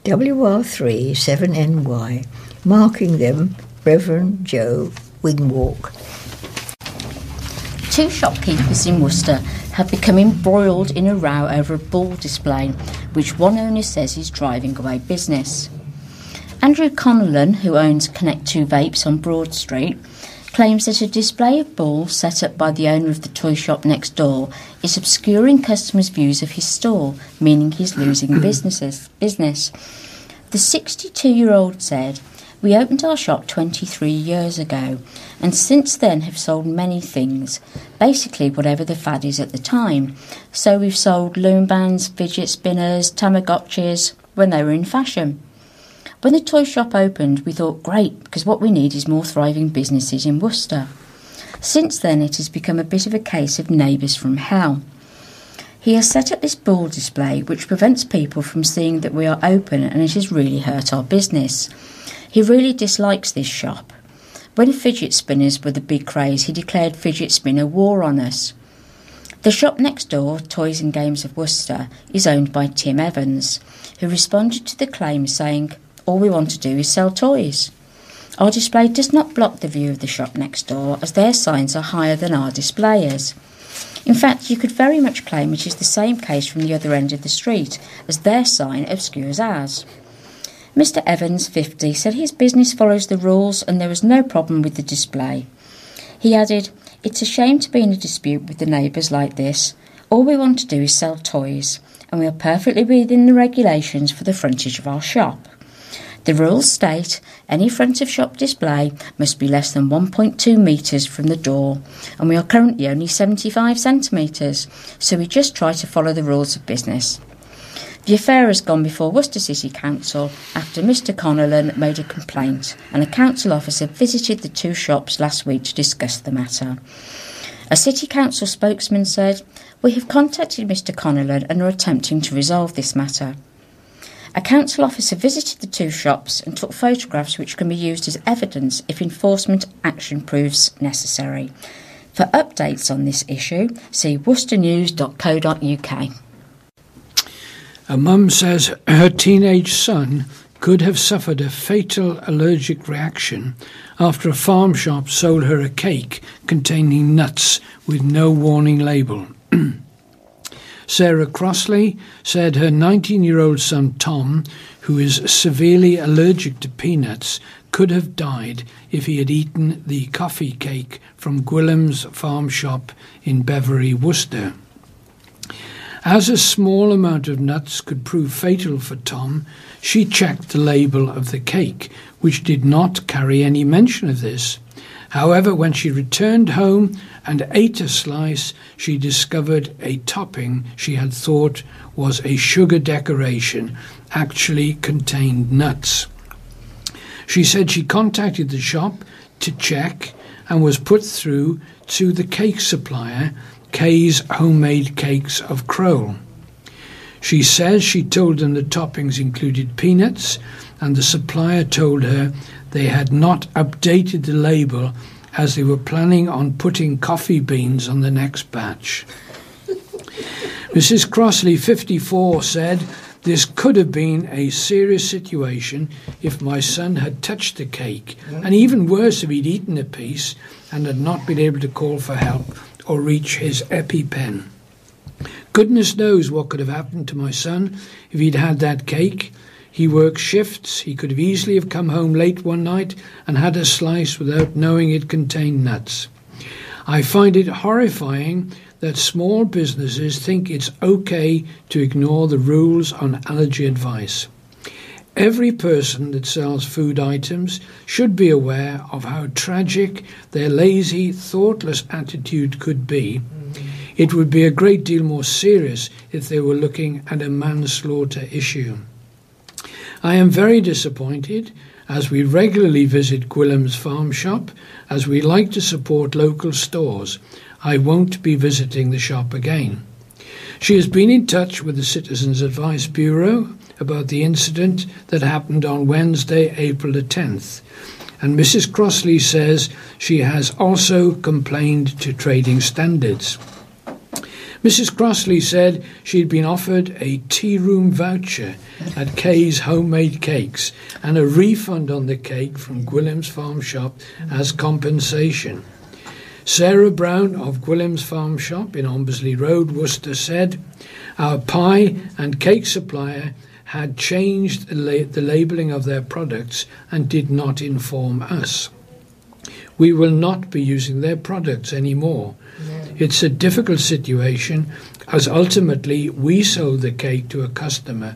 WR3 7NY, marking them Reverend Jo Wingwalk. Two shopkeepers in Worcester have become embroiled in a row over a bull display, which one owner says is driving away business. Andrew Connellan, who owns Connect 2 Vapes on Broad Street, claims that a display of balls set up by the owner of the toy shop next door is obscuring customers' views of his store, meaning he's losing businesses, business. The 62 year old said, We opened our shop 23 years ago and since then have sold many things, basically whatever the fad is at the time. So we've sold loom bands, fidget spinners, Tamagotchis when they were in fashion. When the toy shop opened, we thought, great, because what we need is more thriving businesses in Worcester. Since then, it has become a bit of a case of neighbours from hell. He has set up this bull display which prevents people from seeing that we are open and it has really hurt our business. He really dislikes this shop. When fidget spinners were the big craze, he declared fidget spinner war on us. The shop next door, Toys and Games of Worcester, is owned by Tim Evans, who responded to the claim saying, All we want to do is sell toys. Our display does not block the view of the shop next door, as their signs are higher than our displayers. In fact, you could very much claim it is the same case from the other end of the street, as their sign obscures ours. Mr. Evans, 50, said his business follows the rules and there was no problem with the display. He added, It's a shame to be in a dispute with the neighbours like this. All we want to do is sell toys, and we are perfectly within the regulations for the frontage of our shop. The rules state any front of shop display must be less than 1.2 metres from the door, and we are currently only 75 centimetres, so we just try to follow the rules of business. The affair has gone before Worcester City Council after Mr Connellan made a complaint and a council officer visited the two shops last week to discuss the matter. A City Council spokesman said, We have contacted Mr Connellan and are attempting to resolve this matter. A council officer visited the two shops and took photographs which can be used as evidence if enforcement action proves necessary. For updates on this issue, see worcesternews.co.uk. A mum says her teenage son could have suffered a fatal allergic reaction after a farm shop sold her a cake containing nuts with no warning label. Sarah Crossley said her 19 year old son Tom, who is severely allergic to peanuts, could have died if he had eaten the coffee cake from Gwillim's farm shop in Beverly, Worcester. As a small amount of nuts could prove fatal for Tom, she checked the label of the cake, which did not carry any mention of this. However, when she returned home and ate a slice, she discovered a topping she had thought was a sugar decoration actually contained nuts. She said she contacted the shop to check and was put through to the cake supplier Kay's Homemade Cakes of Crowle. She says she told them the toppings included peanuts, and the supplier told her they had not updated the label as they were planning on putting coffee beans on the next batch. Mrs. Crossley, 54, said, This could have been a serious situation if my son had touched the cake, and even worse if he'd eaten a piece and had not been able to call for help or reach his EpiPen. Goodness knows what could have happened to my son if he'd had that cake. He works shifts. He could have easily have come home late one night and had a slice without knowing it contained nuts. I find it horrifying that small businesses think it's okay to ignore the rules on allergy advice. Every person that sells food items should be aware of how tragic their lazy, thoughtless attitude could be. It would be a great deal more serious if they were looking at a manslaughter issue. I am very disappointed as we regularly visit Gwillim's farm shop, as we like to support local stores. I won't be visiting the shop again. She has been in touch with the Citizens Advice Bureau about the incident that happened on Wednesday, April the 10th. And Mrs. Crossley says she has also complained to trading standards. Mrs. Crossley said she'd been offered a tea room voucher at Kay's Homemade Cakes and a refund on the cake from Gwillim's Farm Shop as compensation. Sarah Brown of Gwillim's Farm Shop in Ombersley Road, Worcester, said, Our pie and cake supplier had changed the, la- the labelling of their products and did not inform us. We will not be using their products anymore. It's a difficult situation as ultimately we sold the cake to a customer.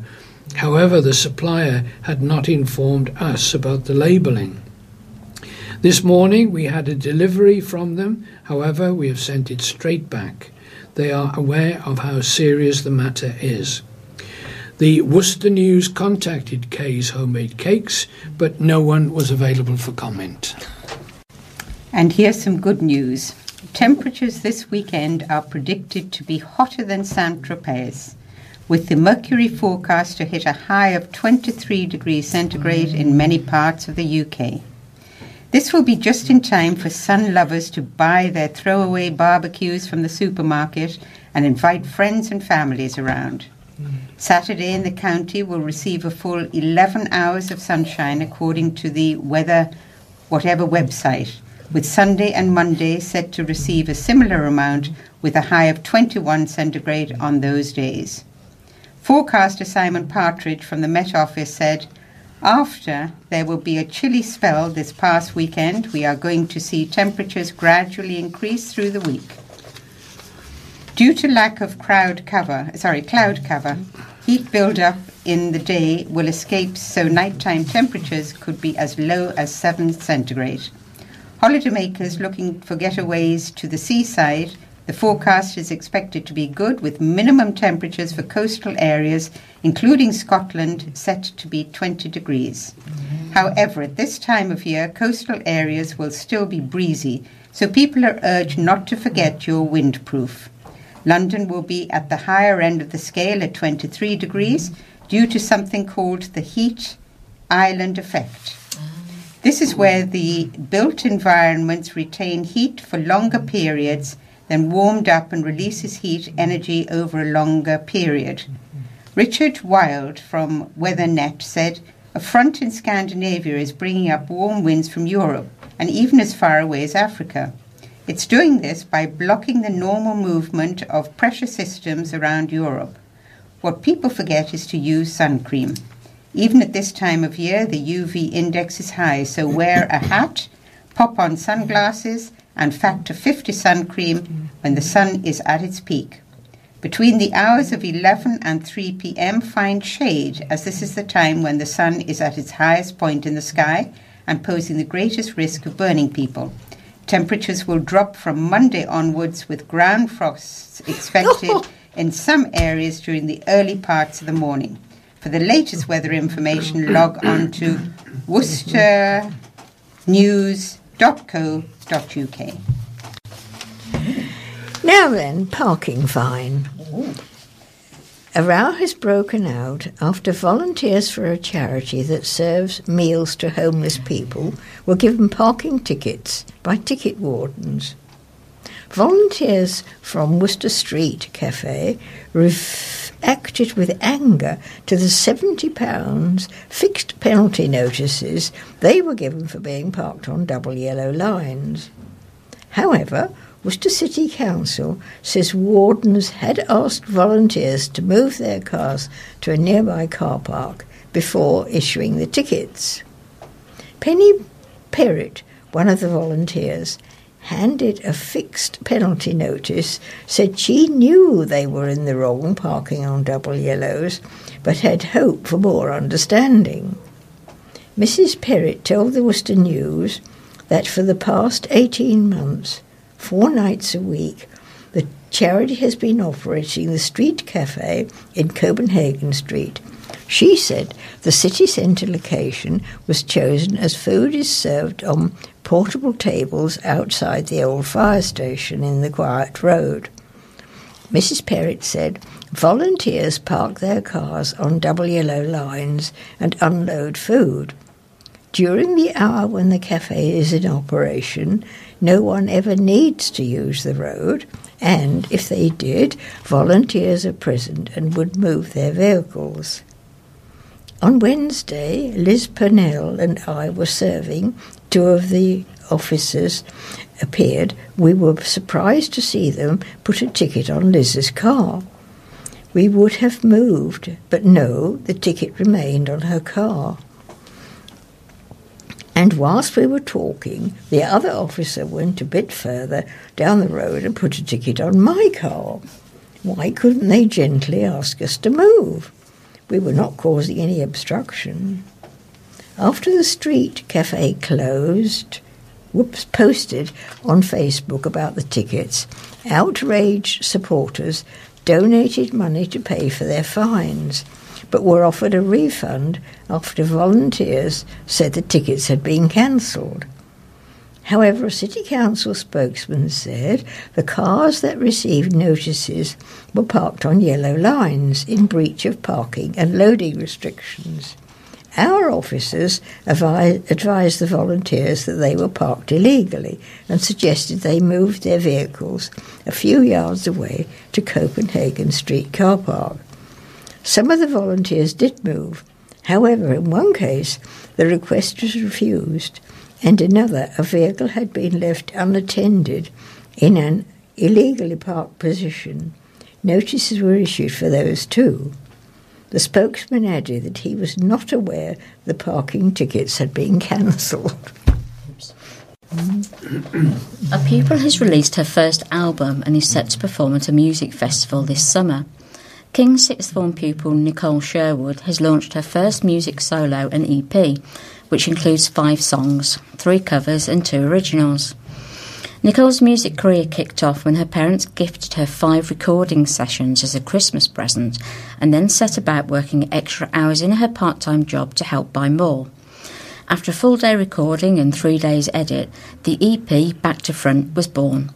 However, the supplier had not informed us about the labelling. This morning we had a delivery from them, however, we have sent it straight back. They are aware of how serious the matter is. The Worcester News contacted Kay's Homemade Cakes, but no one was available for comment. And here's some good news. Temperatures this weekend are predicted to be hotter than Saint Tropez, with the mercury forecast to hit a high of 23 degrees centigrade in many parts of the UK. This will be just in time for sun lovers to buy their throwaway barbecues from the supermarket and invite friends and families around. Saturday in the county will receive a full 11 hours of sunshine according to the weather whatever website with Sunday and Monday set to receive a similar amount with a high of 21 centigrade on those days. Forecaster Simon Partridge from the Met Office said, after there will be a chilly spell this past weekend, we are going to see temperatures gradually increase through the week. Due to lack of crowd cover, sorry, cloud cover, heat buildup in the day will escape, so nighttime temperatures could be as low as 7 centigrade. Holidaymakers looking for getaways to the seaside, the forecast is expected to be good with minimum temperatures for coastal areas, including Scotland, set to be 20 degrees. Mm-hmm. However, at this time of year, coastal areas will still be breezy, so people are urged not to forget your windproof. London will be at the higher end of the scale at 23 degrees due to something called the heat island effect. This is where the built environments retain heat for longer periods than warmed up and releases heat energy over a longer period. Richard Wild from WeatherNet said, A front in Scandinavia is bringing up warm winds from Europe and even as far away as Africa. It's doing this by blocking the normal movement of pressure systems around Europe. What people forget is to use sun cream. Even at this time of year, the UV index is high, so wear a hat, pop on sunglasses, and factor 50 sun cream when the sun is at its peak. Between the hours of 11 and 3 p.m., find shade, as this is the time when the sun is at its highest point in the sky and posing the greatest risk of burning people. Temperatures will drop from Monday onwards, with ground frosts expected in some areas during the early parts of the morning. For the latest weather information, log on to worcesternews.co.uk. Now then, parking fine. A row has broken out after volunteers for a charity that serves meals to homeless people were given parking tickets by ticket wardens. Volunteers from Worcester Street Cafe reacted with anger to the £70 fixed penalty notices they were given for being parked on double yellow lines. However, Worcester City Council says wardens had asked volunteers to move their cars to a nearby car park before issuing the tickets. Penny Perrott, one of the volunteers, handed a fixed penalty notice, said she knew they were in the wrong parking on double yellows, but had hoped for more understanding. Mrs. Perrott told the Worcester News that for the past 18 months, four nights a week, the Charity has been operating the street cafe in Copenhagen Street. She said the city centre location was chosen as food is served on portable tables outside the old fire station in the quiet road. Mrs. Perrott said volunteers park their cars on double yellow lines and unload food. During the hour when the cafe is in operation, no one ever needs to use the road, and if they did, volunteers are present and would move their vehicles. On Wednesday, Liz Purnell and I were serving. Two of the officers appeared. We were surprised to see them put a ticket on Liz's car. We would have moved, but no, the ticket remained on her car. And whilst we were talking, the other officer went a bit further down the road and put a ticket on my car. Why couldn't they gently ask us to move? We were not causing any obstruction. After the street cafe closed, Whoops posted on Facebook about the tickets. Outraged supporters donated money to pay for their fines but were offered a refund after volunteers said the tickets had been cancelled. However, a City Council spokesman said the cars that received notices were parked on yellow lines in breach of parking and loading restrictions. Our officers advised the volunteers that they were parked illegally and suggested they move their vehicles a few yards away to Copenhagen Street car park. Some of the volunteers did move. However, in one case, the request was refused, and another, a vehicle had been left unattended in an illegally parked position. Notices were issued for those too. The spokesman added that he was not aware the parking tickets had been cancelled. a pupil has released her first album and is set to perform at a music festival this summer. King's sixth form pupil Nicole Sherwood has launched her first music solo and EP, which includes five songs, three covers, and two originals. Nicole's music career kicked off when her parents gifted her five recording sessions as a Christmas present and then set about working extra hours in her part time job to help buy more. After a full day recording and three days edit, the EP Back to Front was born.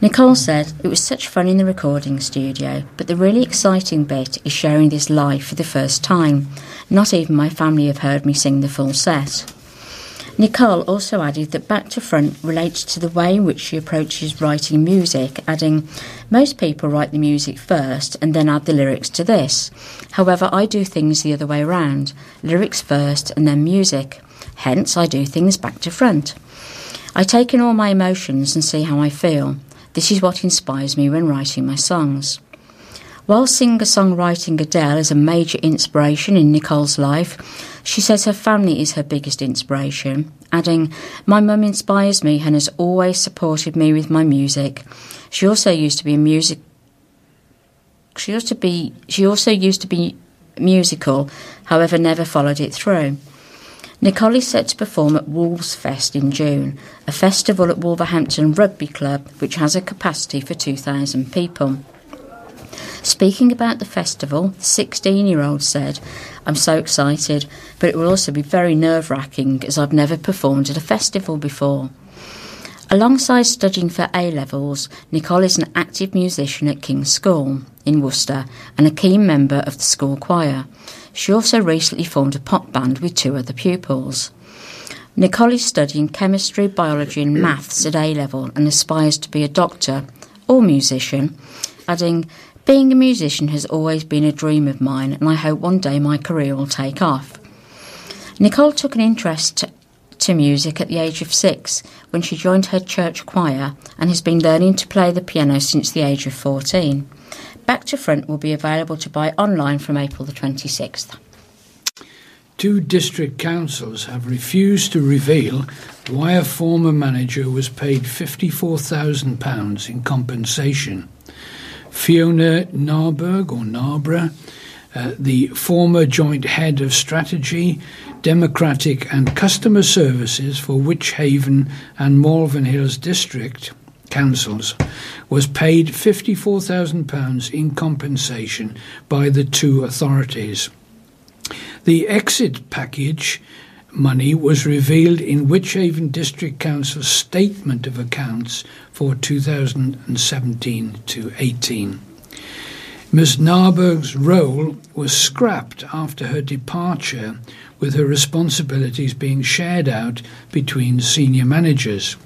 Nicole said it was such fun in the recording studio, but the really exciting bit is sharing this live for the first time. Not even my family have heard me sing the full set. Nicole also added that Back to Front relates to the way in which she approaches writing music, adding, Most people write the music first and then add the lyrics to this. However, I do things the other way around lyrics first and then music. Hence, I do things back to front. I take in all my emotions and see how I feel. This is what inspires me when writing my songs. While singer songwriting Adele is a major inspiration in Nicole's life, she says her family is her biggest inspiration, adding, My mum inspires me and has always supported me with my music. She also used to be a music she used to be she also used to be musical, however never followed it through. Nicole is set to perform at Wolves Fest in June, a festival at Wolverhampton Rugby Club which has a capacity for 2,000 people. Speaking about the festival, the 16 year old said, I'm so excited, but it will also be very nerve wracking as I've never performed at a festival before. Alongside studying for A levels, Nicole is an active musician at King's School in Worcester and a keen member of the school choir. She also recently formed a pop band with two other pupils. Nicole is studying chemistry, biology, and maths at A level and aspires to be a doctor or musician, adding, Being a musician has always been a dream of mine, and I hope one day my career will take off. Nicole took an interest to music at the age of six when she joined her church choir and has been learning to play the piano since the age of 14. Back to Front will be available to buy online from April the 26th. Two district councils have refused to reveal why a former manager was paid £54,000 in compensation. Fiona Narberg or Narbra, uh, the former joint head of strategy, democratic and customer services for Wychavon and Malvern Hills district councils, was paid £54,000 in compensation by the two authorities. The exit package money was revealed in Wychavon District Council's statement of accounts for 2017 to 18. Ms. Narberg's role was scrapped after her departure, with her responsibilities being shared out between senior managers.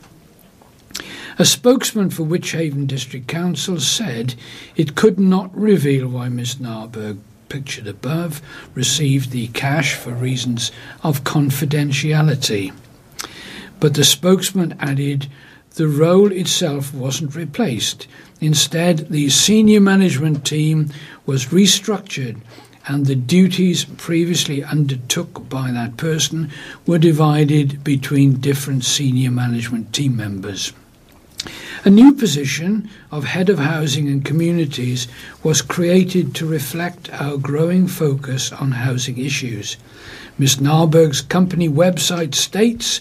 A spokesman for Wychavon District Council said it could not reveal why Ms. Narberg, pictured above, received the cash for reasons of confidentiality. But the spokesman added the role itself wasn't replaced. Instead, the senior management team was restructured and the duties previously undertook by that person were divided between different senior management team members. A new position of Head of Housing and Communities was created to reflect our growing focus on housing issues. Ms. Narberg's company website states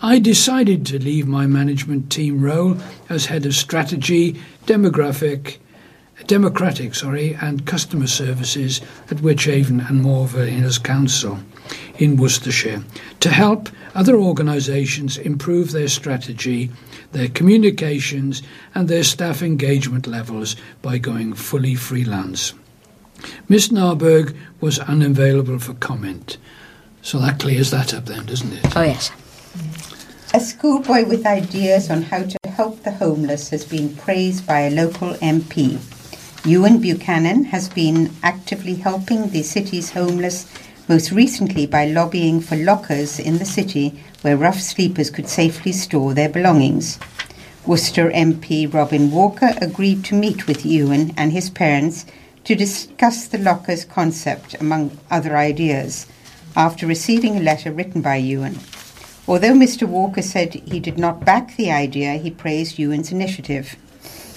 I decided to leave my management team role as head of strategy, demographic, democratic, sorry, and customer services at Wychavon and Hills Council in Worcestershire to help other organisations improve their strategy their communications, and their staff engagement levels by going fully freelance. Miss Narberg was unavailable for comment. So that clears that up then, doesn't it? Oh, yes. A schoolboy with ideas on how to help the homeless has been praised by a local MP. Ewan Buchanan has been actively helping the city's homeless, most recently by lobbying for lockers in the city where rough sleepers could safely store their belongings. Worcester MP Robin Walker agreed to meet with Ewan and his parents to discuss the lockers concept, among other ideas, after receiving a letter written by Ewan. Although Mr. Walker said he did not back the idea, he praised Ewan's initiative.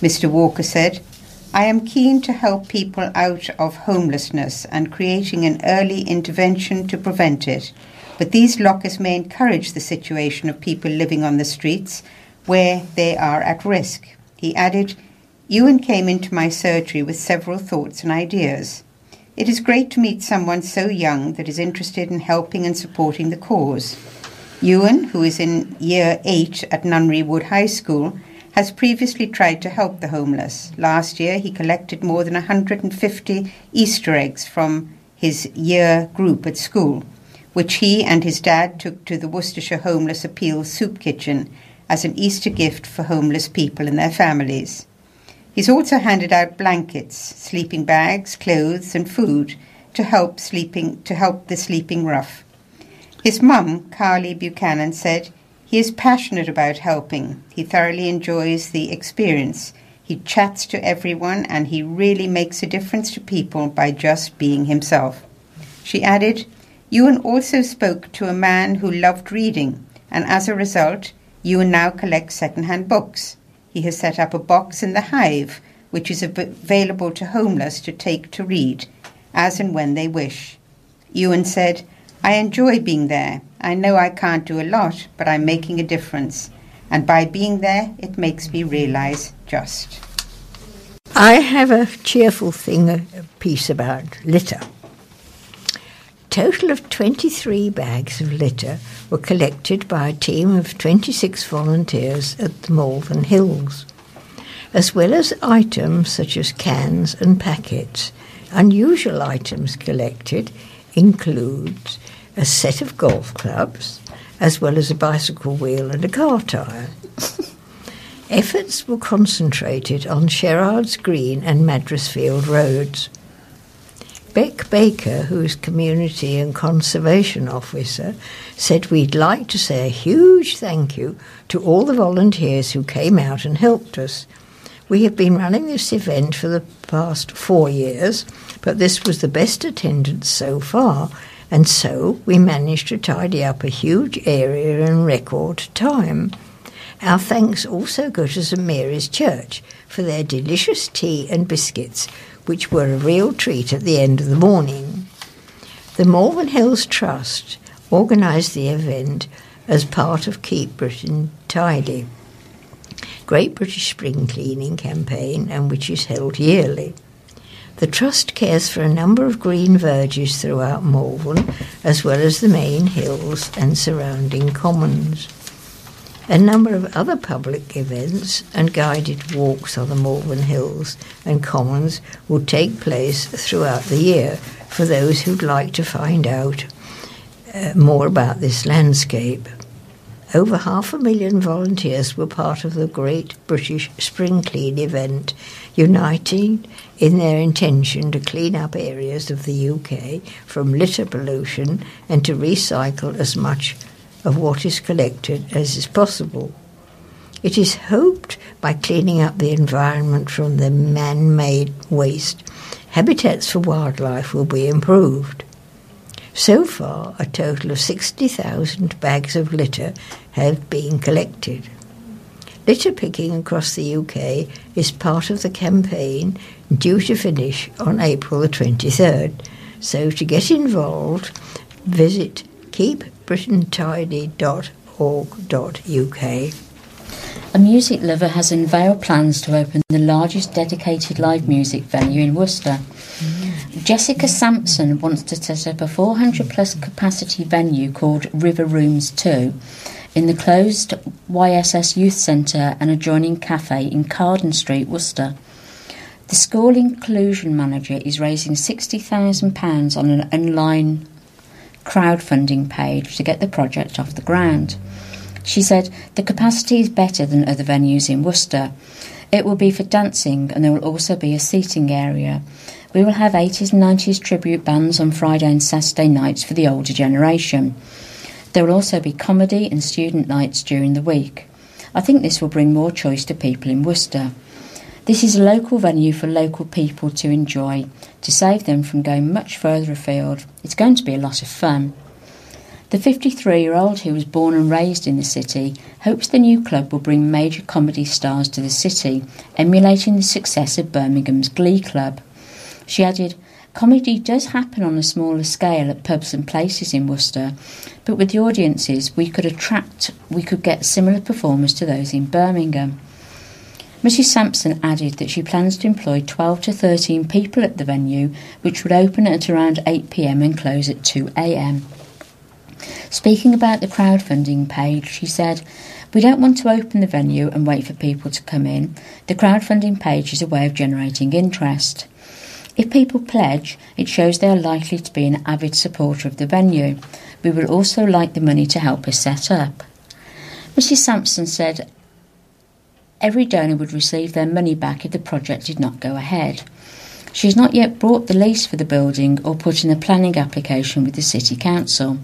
Mr. Walker said, I am keen to help people out of homelessness and creating an early intervention to prevent it but these lockers may encourage the situation of people living on the streets where they are at risk. He added, Ewan came into my surgery with several thoughts and ideas. It is great to meet someone so young that is interested in helping and supporting the cause. Ewan, who is in year 8 at Nunnery Wood High School, has previously tried to help the homeless. Last year, he collected more than 150 Easter eggs from his year group at school which he and his dad took to the Worcestershire Homeless Appeal Soup Kitchen as an Easter gift for homeless people and their families. He's also handed out blankets, sleeping bags, clothes, and food to help sleeping to help the sleeping rough. His mum, Carly Buchanan, said he is passionate about helping. He thoroughly enjoys the experience. He chats to everyone and he really makes a difference to people by just being himself. She added, Ewan also spoke to a man who loved reading, and as a result, Ewan now collects second-hand books. He has set up a box in the Hive, which is available to homeless to take to read, as and when they wish. Ewan said, I enjoy being there. I know I can't do a lot, but I'm making a difference. And by being there, it makes me realize just. I have a cheerful thing, a piece about litter total of 23 bags of litter were collected by a team of 26 volunteers at the Malvern Hills. As well as items such as cans and packets, unusual items collected include a set of golf clubs, as well as a bicycle wheel and a car tyre. Efforts were concentrated on Sherrard's Green and Madresfield roads. Beck Baker, who is Community and Conservation Officer, said we'd like to say a huge thank you to all the volunteers who came out and helped us. We have been running this event for the past four years, but this was the best attendance so far, and so we managed to tidy up a huge area in record time. Our thanks also go to St Mary's Church for their delicious tea and biscuits, which were a real treat at the end of the morning. The Malvern Hills Trust organised the event as part of Keep Britain Tidy. Great British Spring Cleaning campaign and which is held yearly. The Trust cares for a number of green verges throughout Malvern, as well as the main hills and surrounding commons. A number of other public events and guided walks on the Malvern Hills and Commons will take place throughout the year for those who'd like to find out uh, more about this landscape. Over half a million volunteers were part of the Great British Spring Clean event, uniting in their intention to clean up areas of the UK from litter pollution and to recycle as much of what is collected as is possible. It is hoped by cleaning up the environment from the man made waste, habitats for wildlife will be improved. So far, a total of 60,000 bags of litter have been collected. Litter picking across the UK is part of the campaign due to finish on April the 23rd. So to get involved, visit keepbritaintidy.org.uk. A music lover has unveiled plans to open the largest dedicated live music venue in Worcester. Mm. Jessica Sampson wants to set up a 400 plus capacity venue called River Rooms 2 in the closed YSS Youth Centre and adjoining cafe in Carden Street, Worcester. The school inclusion manager is raising £60,000 on an online crowdfunding page to get the project off the ground. She said, The capacity is better than other venues in Worcester. It will be for dancing and there will also be a seating area. We will have 80s and 90s tribute bands on Friday and Saturday nights for the older generation. There will also be comedy and student nights during the week. I think this will bring more choice to people in Worcester. This is a local venue for local people to enjoy, to save them from going much further afield. It's going to be a lot of fun. The 53 year old who was born and raised in the city hopes the new club will bring major comedy stars to the city, emulating the success of Birmingham's Glee Club. She added, Comedy does happen on a smaller scale at pubs and places in Worcester, but with the audiences we could attract, we could get similar performers to those in Birmingham. Mrs. Sampson added that she plans to employ 12 to 13 people at the venue, which would open at around 8 pm and close at 2 am. Speaking about the crowdfunding page, she said, We don't want to open the venue and wait for people to come in. The crowdfunding page is a way of generating interest. If people pledge, it shows they are likely to be an avid supporter of the venue. We would also like the money to help us set up. Mrs. Sampson said every donor would receive their money back if the project did not go ahead. She has not yet bought the lease for the building or put in a planning application with the City Council.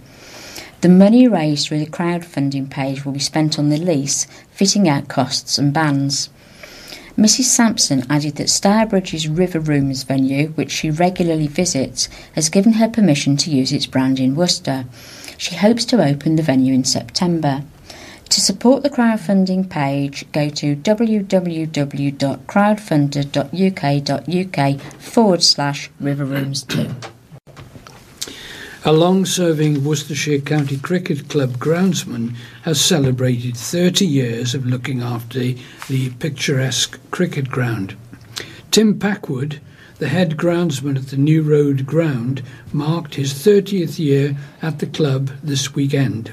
The money raised through the crowdfunding page will be spent on the lease, fitting out costs and bands. Mrs. Sampson added that Stourbridge's River Rooms venue, which she regularly visits, has given her permission to use its brand in Worcester. She hopes to open the venue in September. To support the crowdfunding page, go to www.crowdfunder.uk.uk forward slash riverrooms2. A long serving Worcestershire County Cricket Club groundsman has celebrated 30 years of looking after the picturesque cricket ground. Tim Packwood, the head groundsman at the New Road Ground, marked his 30th year at the club this weekend.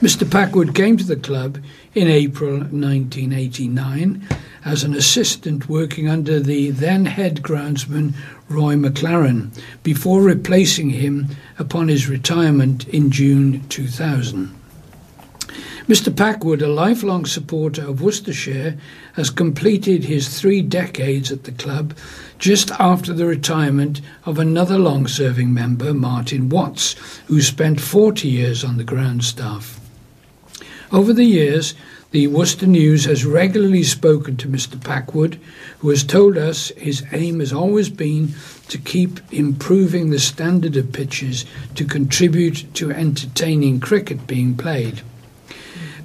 Mr. Packwood came to the club in April 1989 as an assistant working under the then head groundsman Roy McLaren before replacing him upon his retirement in June 2000. Mr. Packwood, a lifelong supporter of Worcestershire, has completed his three decades at the club just after the retirement of another long serving member, Martin Watts, who spent 40 years on the ground staff. Over the years, the Worcester News has regularly spoken to Mr. Packwood, who has told us his aim has always been to keep improving the standard of pitches to contribute to entertaining cricket being played.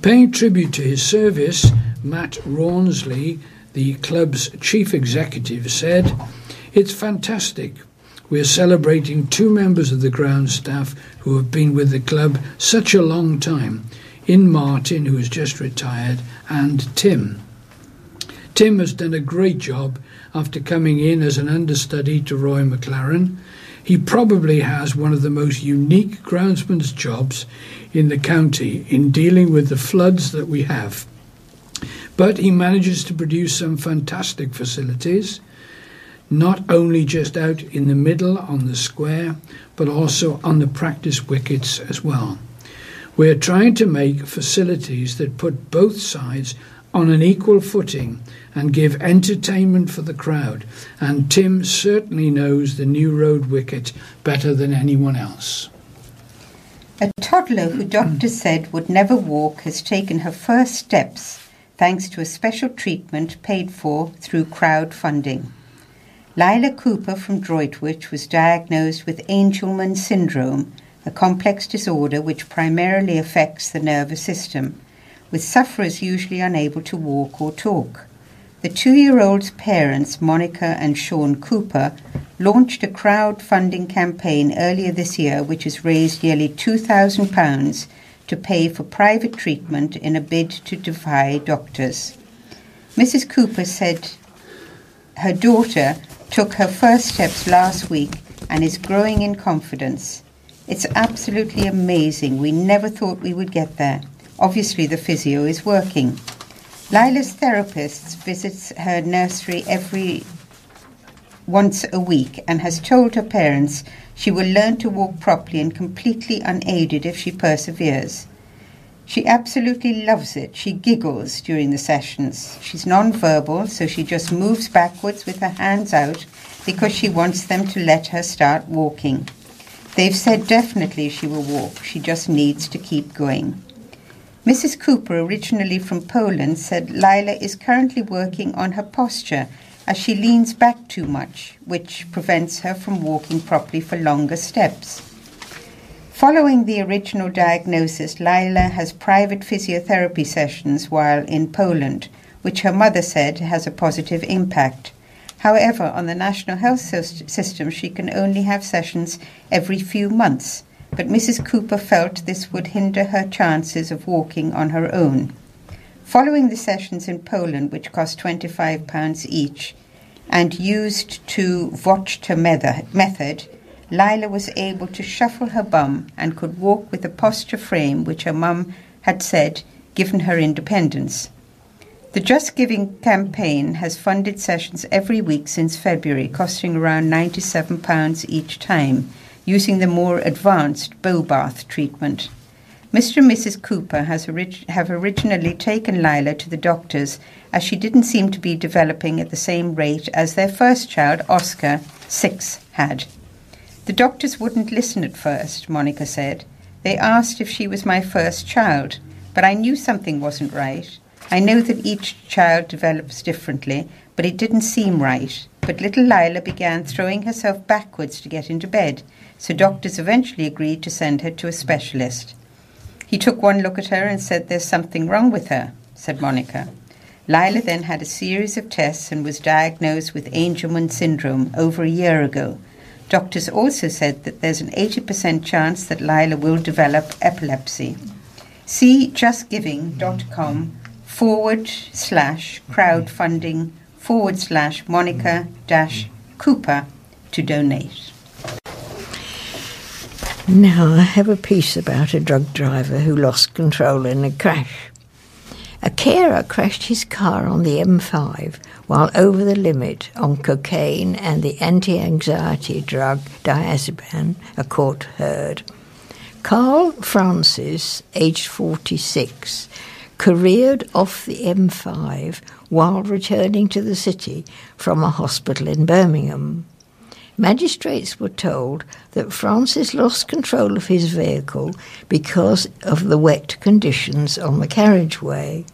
Paying tribute to his service, Matt Rawnsley, the club's chief executive, said, It's fantastic. We are celebrating two members of the ground staff who have been with the club such a long time in Martin, who has just retired, and Tim. Tim has done a great job after coming in as an understudy to Roy McLaren. He probably has one of the most unique groundsman's jobs in the county in dealing with the floods that we have. But he manages to produce some fantastic facilities, not only just out in the middle on the square, but also on the practice wickets as well. We're trying to make facilities that put both sides on an equal footing and give entertainment for the crowd. And Tim certainly knows the new road wicket better than anyone else. A toddler who doctors said would never walk has taken her first steps thanks to a special treatment paid for through crowdfunding. Lila Cooper from Droitwich was diagnosed with Angelman syndrome, a complex disorder which primarily affects the nervous system, with sufferers usually unable to walk or talk. The two year old's parents, Monica and Sean Cooper, launched a crowdfunding campaign earlier this year which has raised nearly £2,000 to pay for private treatment in a bid to defy doctors. Mrs. Cooper said her daughter took her first steps last week and is growing in confidence. It's absolutely amazing. We never thought we would get there. Obviously, the physio is working. Lila's therapist visits her nursery every once a week and has told her parents she will learn to walk properly and completely unaided if she perseveres. She absolutely loves it. She giggles during the sessions. She's non-verbal, so she just moves backwards with her hands out because she wants them to let her start walking. They've said definitely she will walk. She just needs to keep going. Mrs. Cooper, originally from Poland, said Lila is currently working on her posture as she leans back too much, which prevents her from walking properly for longer steps. Following the original diagnosis, Lila has private physiotherapy sessions while in Poland, which her mother said has a positive impact. However, on the national health system, she can only have sessions every few months, but Mrs. Cooper felt this would hinder her chances of walking on her own. Following the sessions in Poland, which cost £25 each, and used to Vojta method, Lila was able to shuffle her bum and could walk with a posture frame which her mum had said given her independence. The Just Giving campaign has funded sessions every week since February, costing around £97 each time, using the more advanced Bobath treatment. Mr. and Mrs. Cooper orig- have originally taken Lila to the doctors as she didn't seem to be developing at the same rate as their first child, Oscar, six, had. The doctors wouldn't listen at first, Monica said. They asked if she was my first child, but I knew something wasn't right. I know that each child develops differently, but it didn't seem right. But little Lila began throwing herself backwards to get into bed, so doctors eventually agreed to send her to a specialist. He took one look at her and said, There's something wrong with her, said Monica. Lila then had a series of tests and was diagnosed with Angelman syndrome over a year ago. Doctors also said that there's an 80% chance that Lila will develop epilepsy. See justgiving.com forward slash crowdfunding forward slash Monica dash Cooper to donate. Now, I have a piece about a drug driver who lost control in a crash. A carer crashed his car on the M5 while over the limit on cocaine and the anti anxiety drug diazepam, a court heard. Carl Francis, aged 46, careered off the M5 while returning to the city from a hospital in Birmingham. Magistrates were told that Francis lost control of his vehicle because of the wet conditions on the carriageway.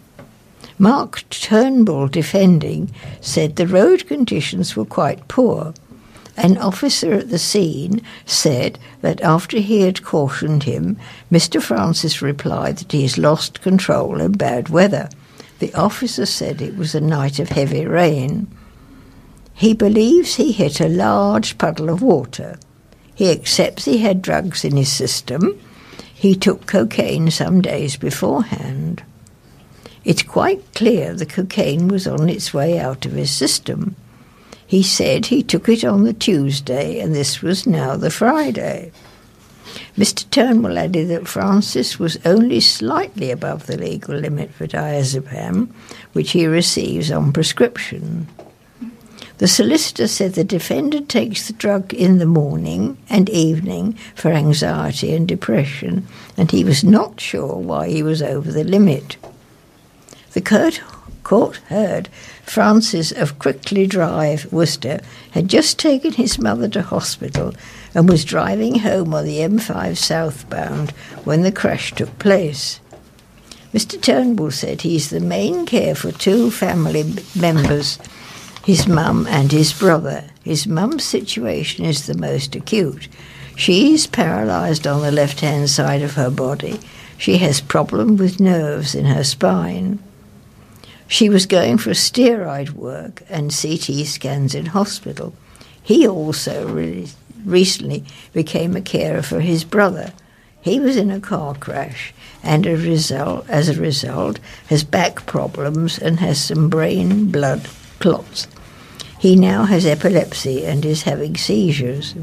Mark Turnbull, defending, said the road conditions were quite poor. An officer at the scene said that after he had cautioned him, Mr. Francis replied that he has lost control in bad weather. The officer said it was a night of heavy rain. He believes he hit a large puddle of water. He accepts he had drugs in his system. He took cocaine some days beforehand. It's quite clear the cocaine was on its way out of his system. He said he took it on the Tuesday, and this was now the Friday. Mr. Turnbull added that Francis was only slightly above the legal limit for diazepam, which he receives on prescription. The solicitor said the defendant takes the drug in the morning and evening for anxiety and depression, and he was not sure why he was over the limit. The court, court heard Francis of Crickley Drive, Worcester, had just taken his mother to hospital and was driving home on the M5 southbound when the crash took place. Mr. Turnbull said he's the main care for two family members, his mum and his brother. His mum's situation is the most acute. She is paralysed on the left hand side of her body. She has problem with nerves in her spine. She was going for steroid work and CT scans in hospital. He also really recently became a carer for his brother. He was in a car crash and a result, as a result has back problems and has some brain blood clots. He now has epilepsy and is having seizures.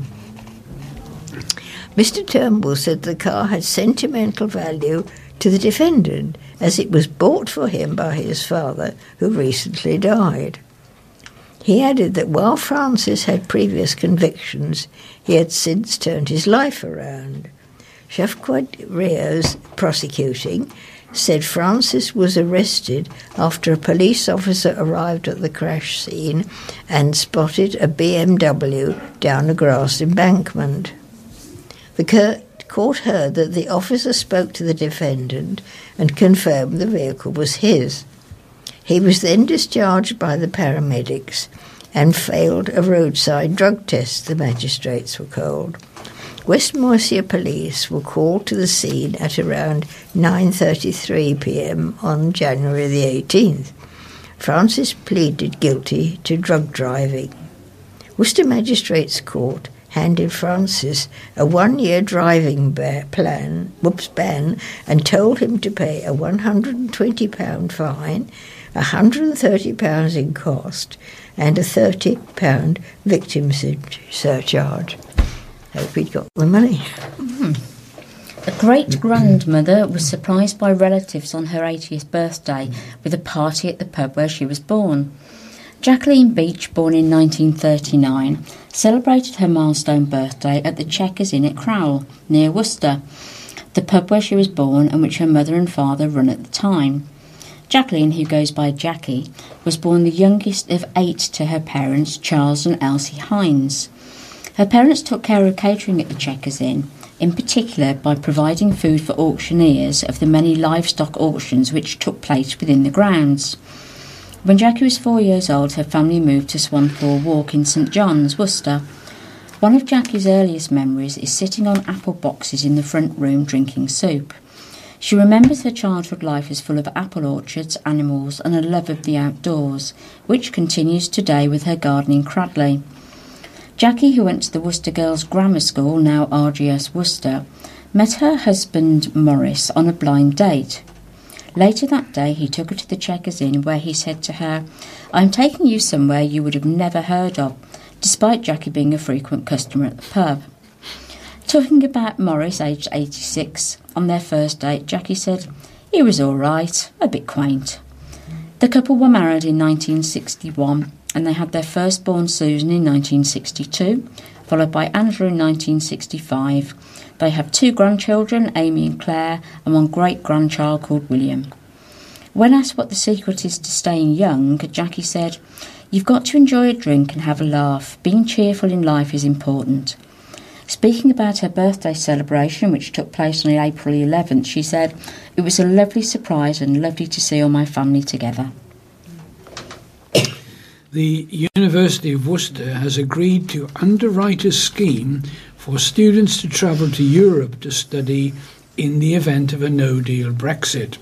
Mr. Turnbull said the car had sentimental value to the defendant as it was bought for him by his father, who recently died. He added that while Francis had previous convictions, he had since turned his life around. Shafquad Rios, prosecuting, said Francis was arrested after a police officer arrived at the crash scene and spotted a BMW down a grass embankment. The court heard that the officer spoke to the defendant and confirmed the vehicle was his. He was then discharged by the paramedics and failed a roadside drug test, the magistrates were called. West Mercia police were called to the scene at around 9:33 p.m. on January the 18th. Francis pleaded guilty to drug driving. Worcester Magistrates Court handed Francis a one year driving plan, whoops, ban, and told him to pay a £120 fine, £130 in cost, and a £30 victim surcharge. Hope he'd got the money. Mm-hmm. A great grandmother was surprised by relatives on her 80th birthday with a party at the pub where she was born. Jacqueline Beach, born in 1939, celebrated her milestone birthday at the Checkers Inn at Crowle, near Worcester, the pub where she was born and which her mother and father run at the time. Jacqueline, who goes by Jackie, was born the youngest of eight to her parents, Charles and Elsie Hines. Her parents took care of catering at the Checkers Inn, in particular by providing food for auctioneers of the many livestock auctions which took place within the grounds. When Jackie was four years old, her family moved to Swanpool Walk in St John's, Worcester. One of Jackie's earliest memories is sitting on apple boxes in the front room drinking soup. She remembers her childhood life as full of apple orchards, animals, and a love of the outdoors, which continues today with her garden in Cradley. Jackie, who went to the Worcester Girls Grammar School, now RGS Worcester, met her husband Morris on a blind date. Later that day, he took her to the Checkers Inn, where he said to her, I'm taking you somewhere you would have never heard of, despite Jackie being a frequent customer at the pub. Talking about Morris, aged 86, on their first date, Jackie said, He was all right, a bit quaint. The couple were married in 1961 and they had their firstborn Susan in 1962, followed by Angela in 1965 they have two grandchildren, Amy and Claire, and one great grandchild called William. When asked what the secret is to staying young, Jackie said, You've got to enjoy a drink and have a laugh. Being cheerful in life is important. Speaking about her birthday celebration, which took place on April 11th, she said, It was a lovely surprise and lovely to see all my family together. The University of Worcester has agreed to underwrite a scheme for students to travel to Europe to study in the event of a no deal Brexit.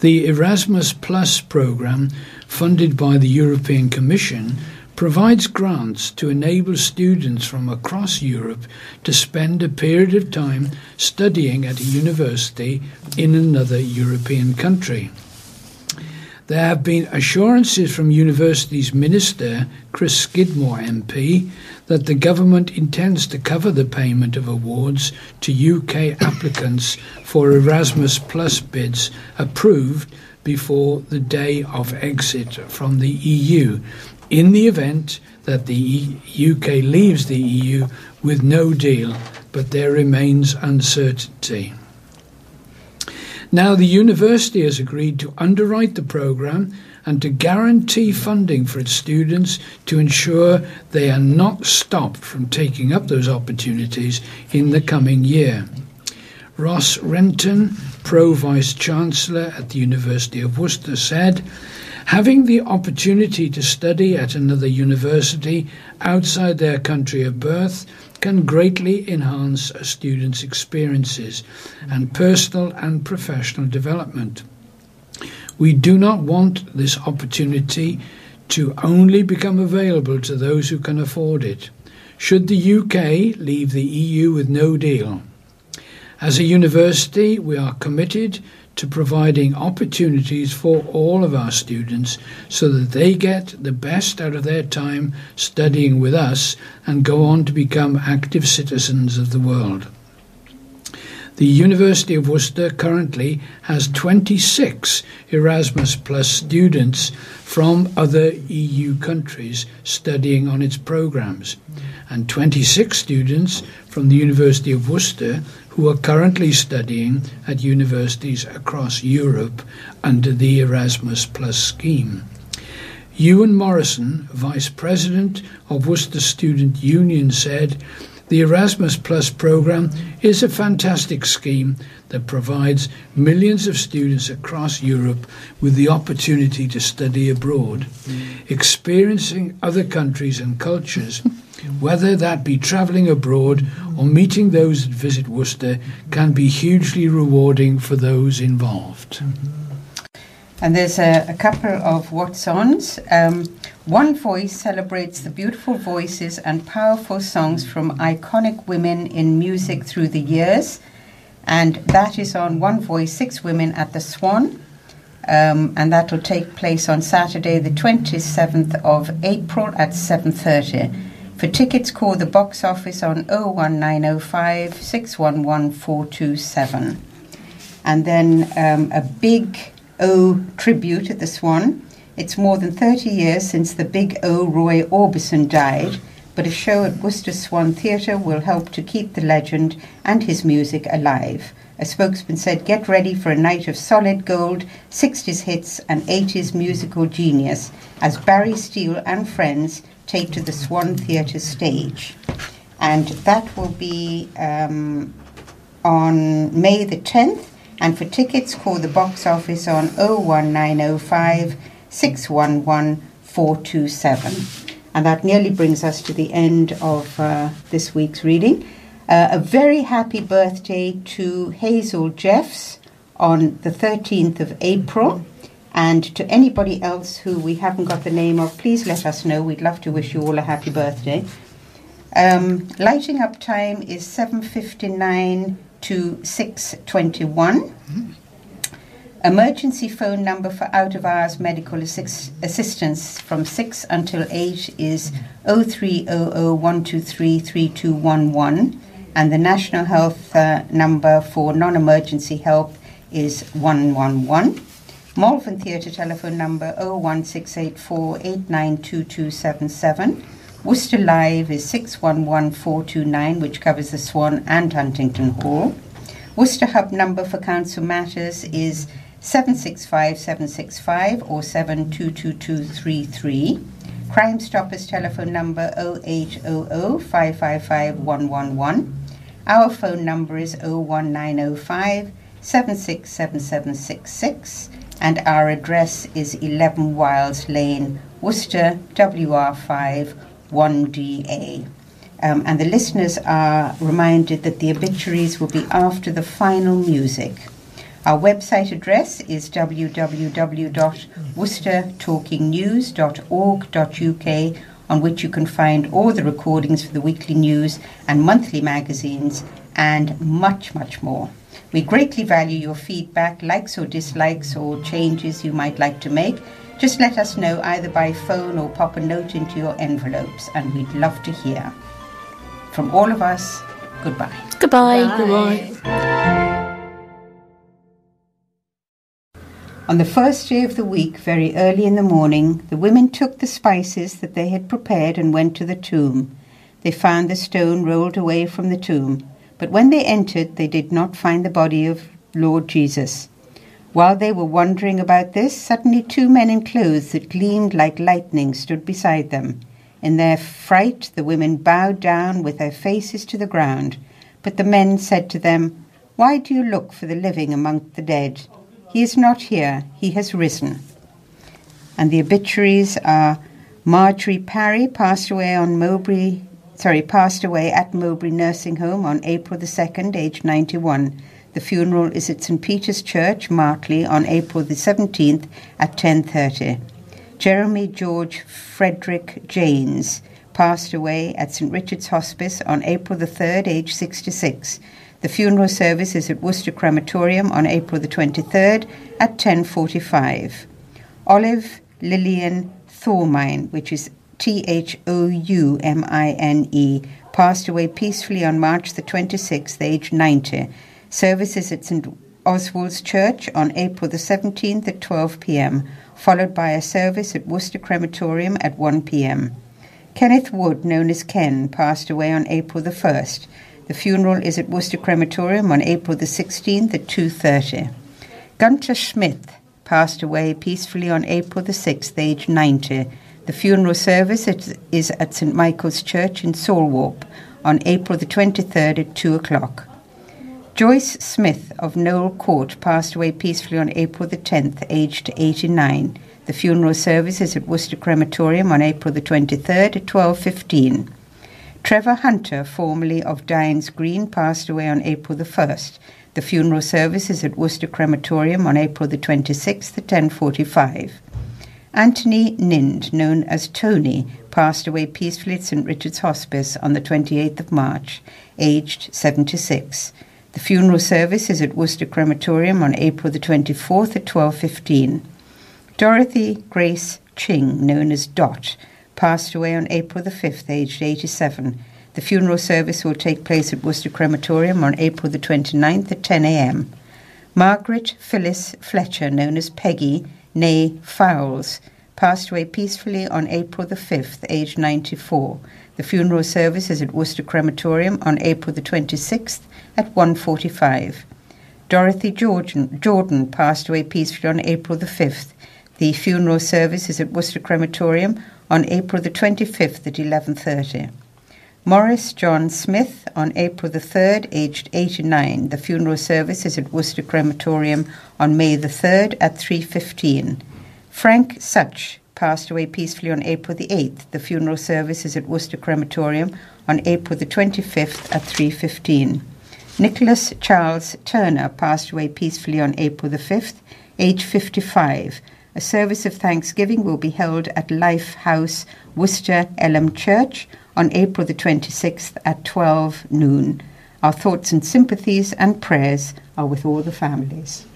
The Erasmus Plus programme, funded by the European Commission, provides grants to enable students from across Europe to spend a period of time studying at a university in another European country. There have been assurances from University's Minister, Chris Skidmore MP, that the government intends to cover the payment of awards to UK applicants for Erasmus Plus bids approved before the day of exit from the EU, in the event that the UK leaves the EU with no deal, but there remains uncertainty. Now, the university has agreed to underwrite the programme and to guarantee funding for its students to ensure they are not stopped from taking up those opportunities in the coming year. Ross Renton, Pro Vice Chancellor at the University of Worcester, said, Having the opportunity to study at another university outside their country of birth can greatly enhance a student's experiences and personal and professional development. We do not want this opportunity to only become available to those who can afford it. Should the UK leave the EU with no deal? As a university, we are committed to providing opportunities for all of our students so that they get the best out of their time studying with us and go on to become active citizens of the world. The University of Worcester currently has 26 Erasmus Plus students from other EU countries studying on its programs, and 26 students from the University of Worcester who are currently studying at universities across Europe under the Erasmus Plus scheme. Ewan Morrison, Vice President of Worcester Student Union, said, the Erasmus Plus program is a fantastic scheme that provides millions of students across Europe with the opportunity to study abroad, experiencing other countries and cultures whether that be travelling abroad or meeting those that visit Worcester, can be hugely rewarding for those involved. And there's a, a couple of what's ons. Um, One Voice celebrates the beautiful voices and powerful songs from iconic women in music through the years. And that is on One Voice, Six Women at the Swan. Um, and that will take place on Saturday, the 27th of April at 7.30. For tickets, call the box office on 01905 611 427. And then um, a big O tribute at the Swan. It's more than 30 years since the big O Roy Orbison died, but a show at Worcester Swan Theatre will help to keep the legend and his music alive. A spokesman said, Get ready for a night of solid gold, 60s hits, and 80s musical genius as Barry Steele and friends take to the Swan Theatre stage. And that will be um, on May the 10th. And for tickets, call the box office on 01905 611 427. And that nearly brings us to the end of uh, this week's reading. Uh, a very happy birthday to Hazel Jeffs on the 13th of April. And to anybody else who we haven't got the name of, please let us know. We'd love to wish you all a happy birthday. Um, lighting up time is 7.59 to 6.21. Emergency phone number for out of hours medical assist- assistance from 6 until 8 is 0300 and the national health uh, number for non emergency help is 111. Malvern Theatre telephone number 01684 892277. Worcester Live is 611429, which covers the Swan and Huntingdon Hall. Worcester Hub number for Council Matters is 765765 or 722233. Crime Stoppers telephone number 0800 555 111. Our phone number is 01905 767766 and our address is 11 Wiles Lane, Worcester, WR5 1DA. Um, and the listeners are reminded that the obituaries will be after the final music. Our website address is www.worcestertalkingnews.org.uk on which you can find all the recordings for the weekly news and monthly magazines, and much, much more. We greatly value your feedback, likes or dislikes, or changes you might like to make. Just let us know either by phone or pop a note into your envelopes, and we'd love to hear. From all of us, goodbye. Goodbye. Goodbye. On the first day of the week, very early in the morning, the women took the spices that they had prepared and went to the tomb. They found the stone rolled away from the tomb, but when they entered, they did not find the body of Lord Jesus. While they were wondering about this, suddenly two men in clothes that gleamed like lightning stood beside them. In their fright, the women bowed down with their faces to the ground. But the men said to them, Why do you look for the living among the dead? He is not here, he has risen. And the obituaries are Marjorie Parry passed away on Mowbray, sorry, passed away at Mowbray Nursing Home on April the 2nd, aged 91. The funeral is at St Peter's Church, Martley, on April the 17th at 10:30. Jeremy George Frederick Janes passed away at St Richard's Hospice on April the 3rd, aged 66. The funeral service is at Worcester Crematorium on April the 23rd at 10:45. Olive Lillian Thoumine, which is T H O U M I N E, passed away peacefully on March the 26th, aged 90. Services at St Oswald's Church on April the 17th at 12 p.m., followed by a service at Worcester Crematorium at 1 p.m. Kenneth Wood, known as Ken, passed away on April the 1st. The funeral is at Worcester Crematorium on April the 16th at 2.30. Gunter Smith passed away peacefully on April the 6th, aged 90. The funeral service is at St Michael's Church in Salwarpe on April the 23rd at 2 o'clock. Joyce Smith of Knoll Court passed away peacefully on April the 10th, aged 89. The funeral service is at Worcester Crematorium on April the 23rd at 12.15. Trevor Hunter, formerly of Dines Green, passed away on April the 1st. The funeral service is at Worcester Crematorium on April the 26th at 10.45. Anthony Nind, known as Tony, passed away peacefully at St Richard's Hospice on the 28th of March, aged 76. The funeral service is at Worcester Crematorium on April the 24th at 12.15. Dorothy Grace Ching, known as Dot, passed away on April the 5th, aged 87. The funeral service will take place at Worcester Crematorium on April the 29th at 10 a.m. Margaret Phyllis Fletcher, known as Peggy, née Fowles, passed away peacefully on April the 5th, aged 94. The funeral service is at Worcester Crematorium on April the 26th at 1.45. Dorothy Jordan, Jordan passed away peacefully on April the 5th. The funeral service is at Worcester Crematorium on April the 25th at 11.30. Morris John Smith on April the 3rd, aged 89. The funeral service is at Worcester Crematorium on May the 3rd at 3.15. Frank Such passed away peacefully on April the 8th. The funeral service is at Worcester Crematorium on April the 25th at 3.15. Nicholas Charles Turner passed away peacefully on April the 5th, age 55. A service of thanksgiving will be held at Life House, Worcester Elim Church on April the 26th at 12 noon. Our thoughts and sympathies and prayers are with all the families.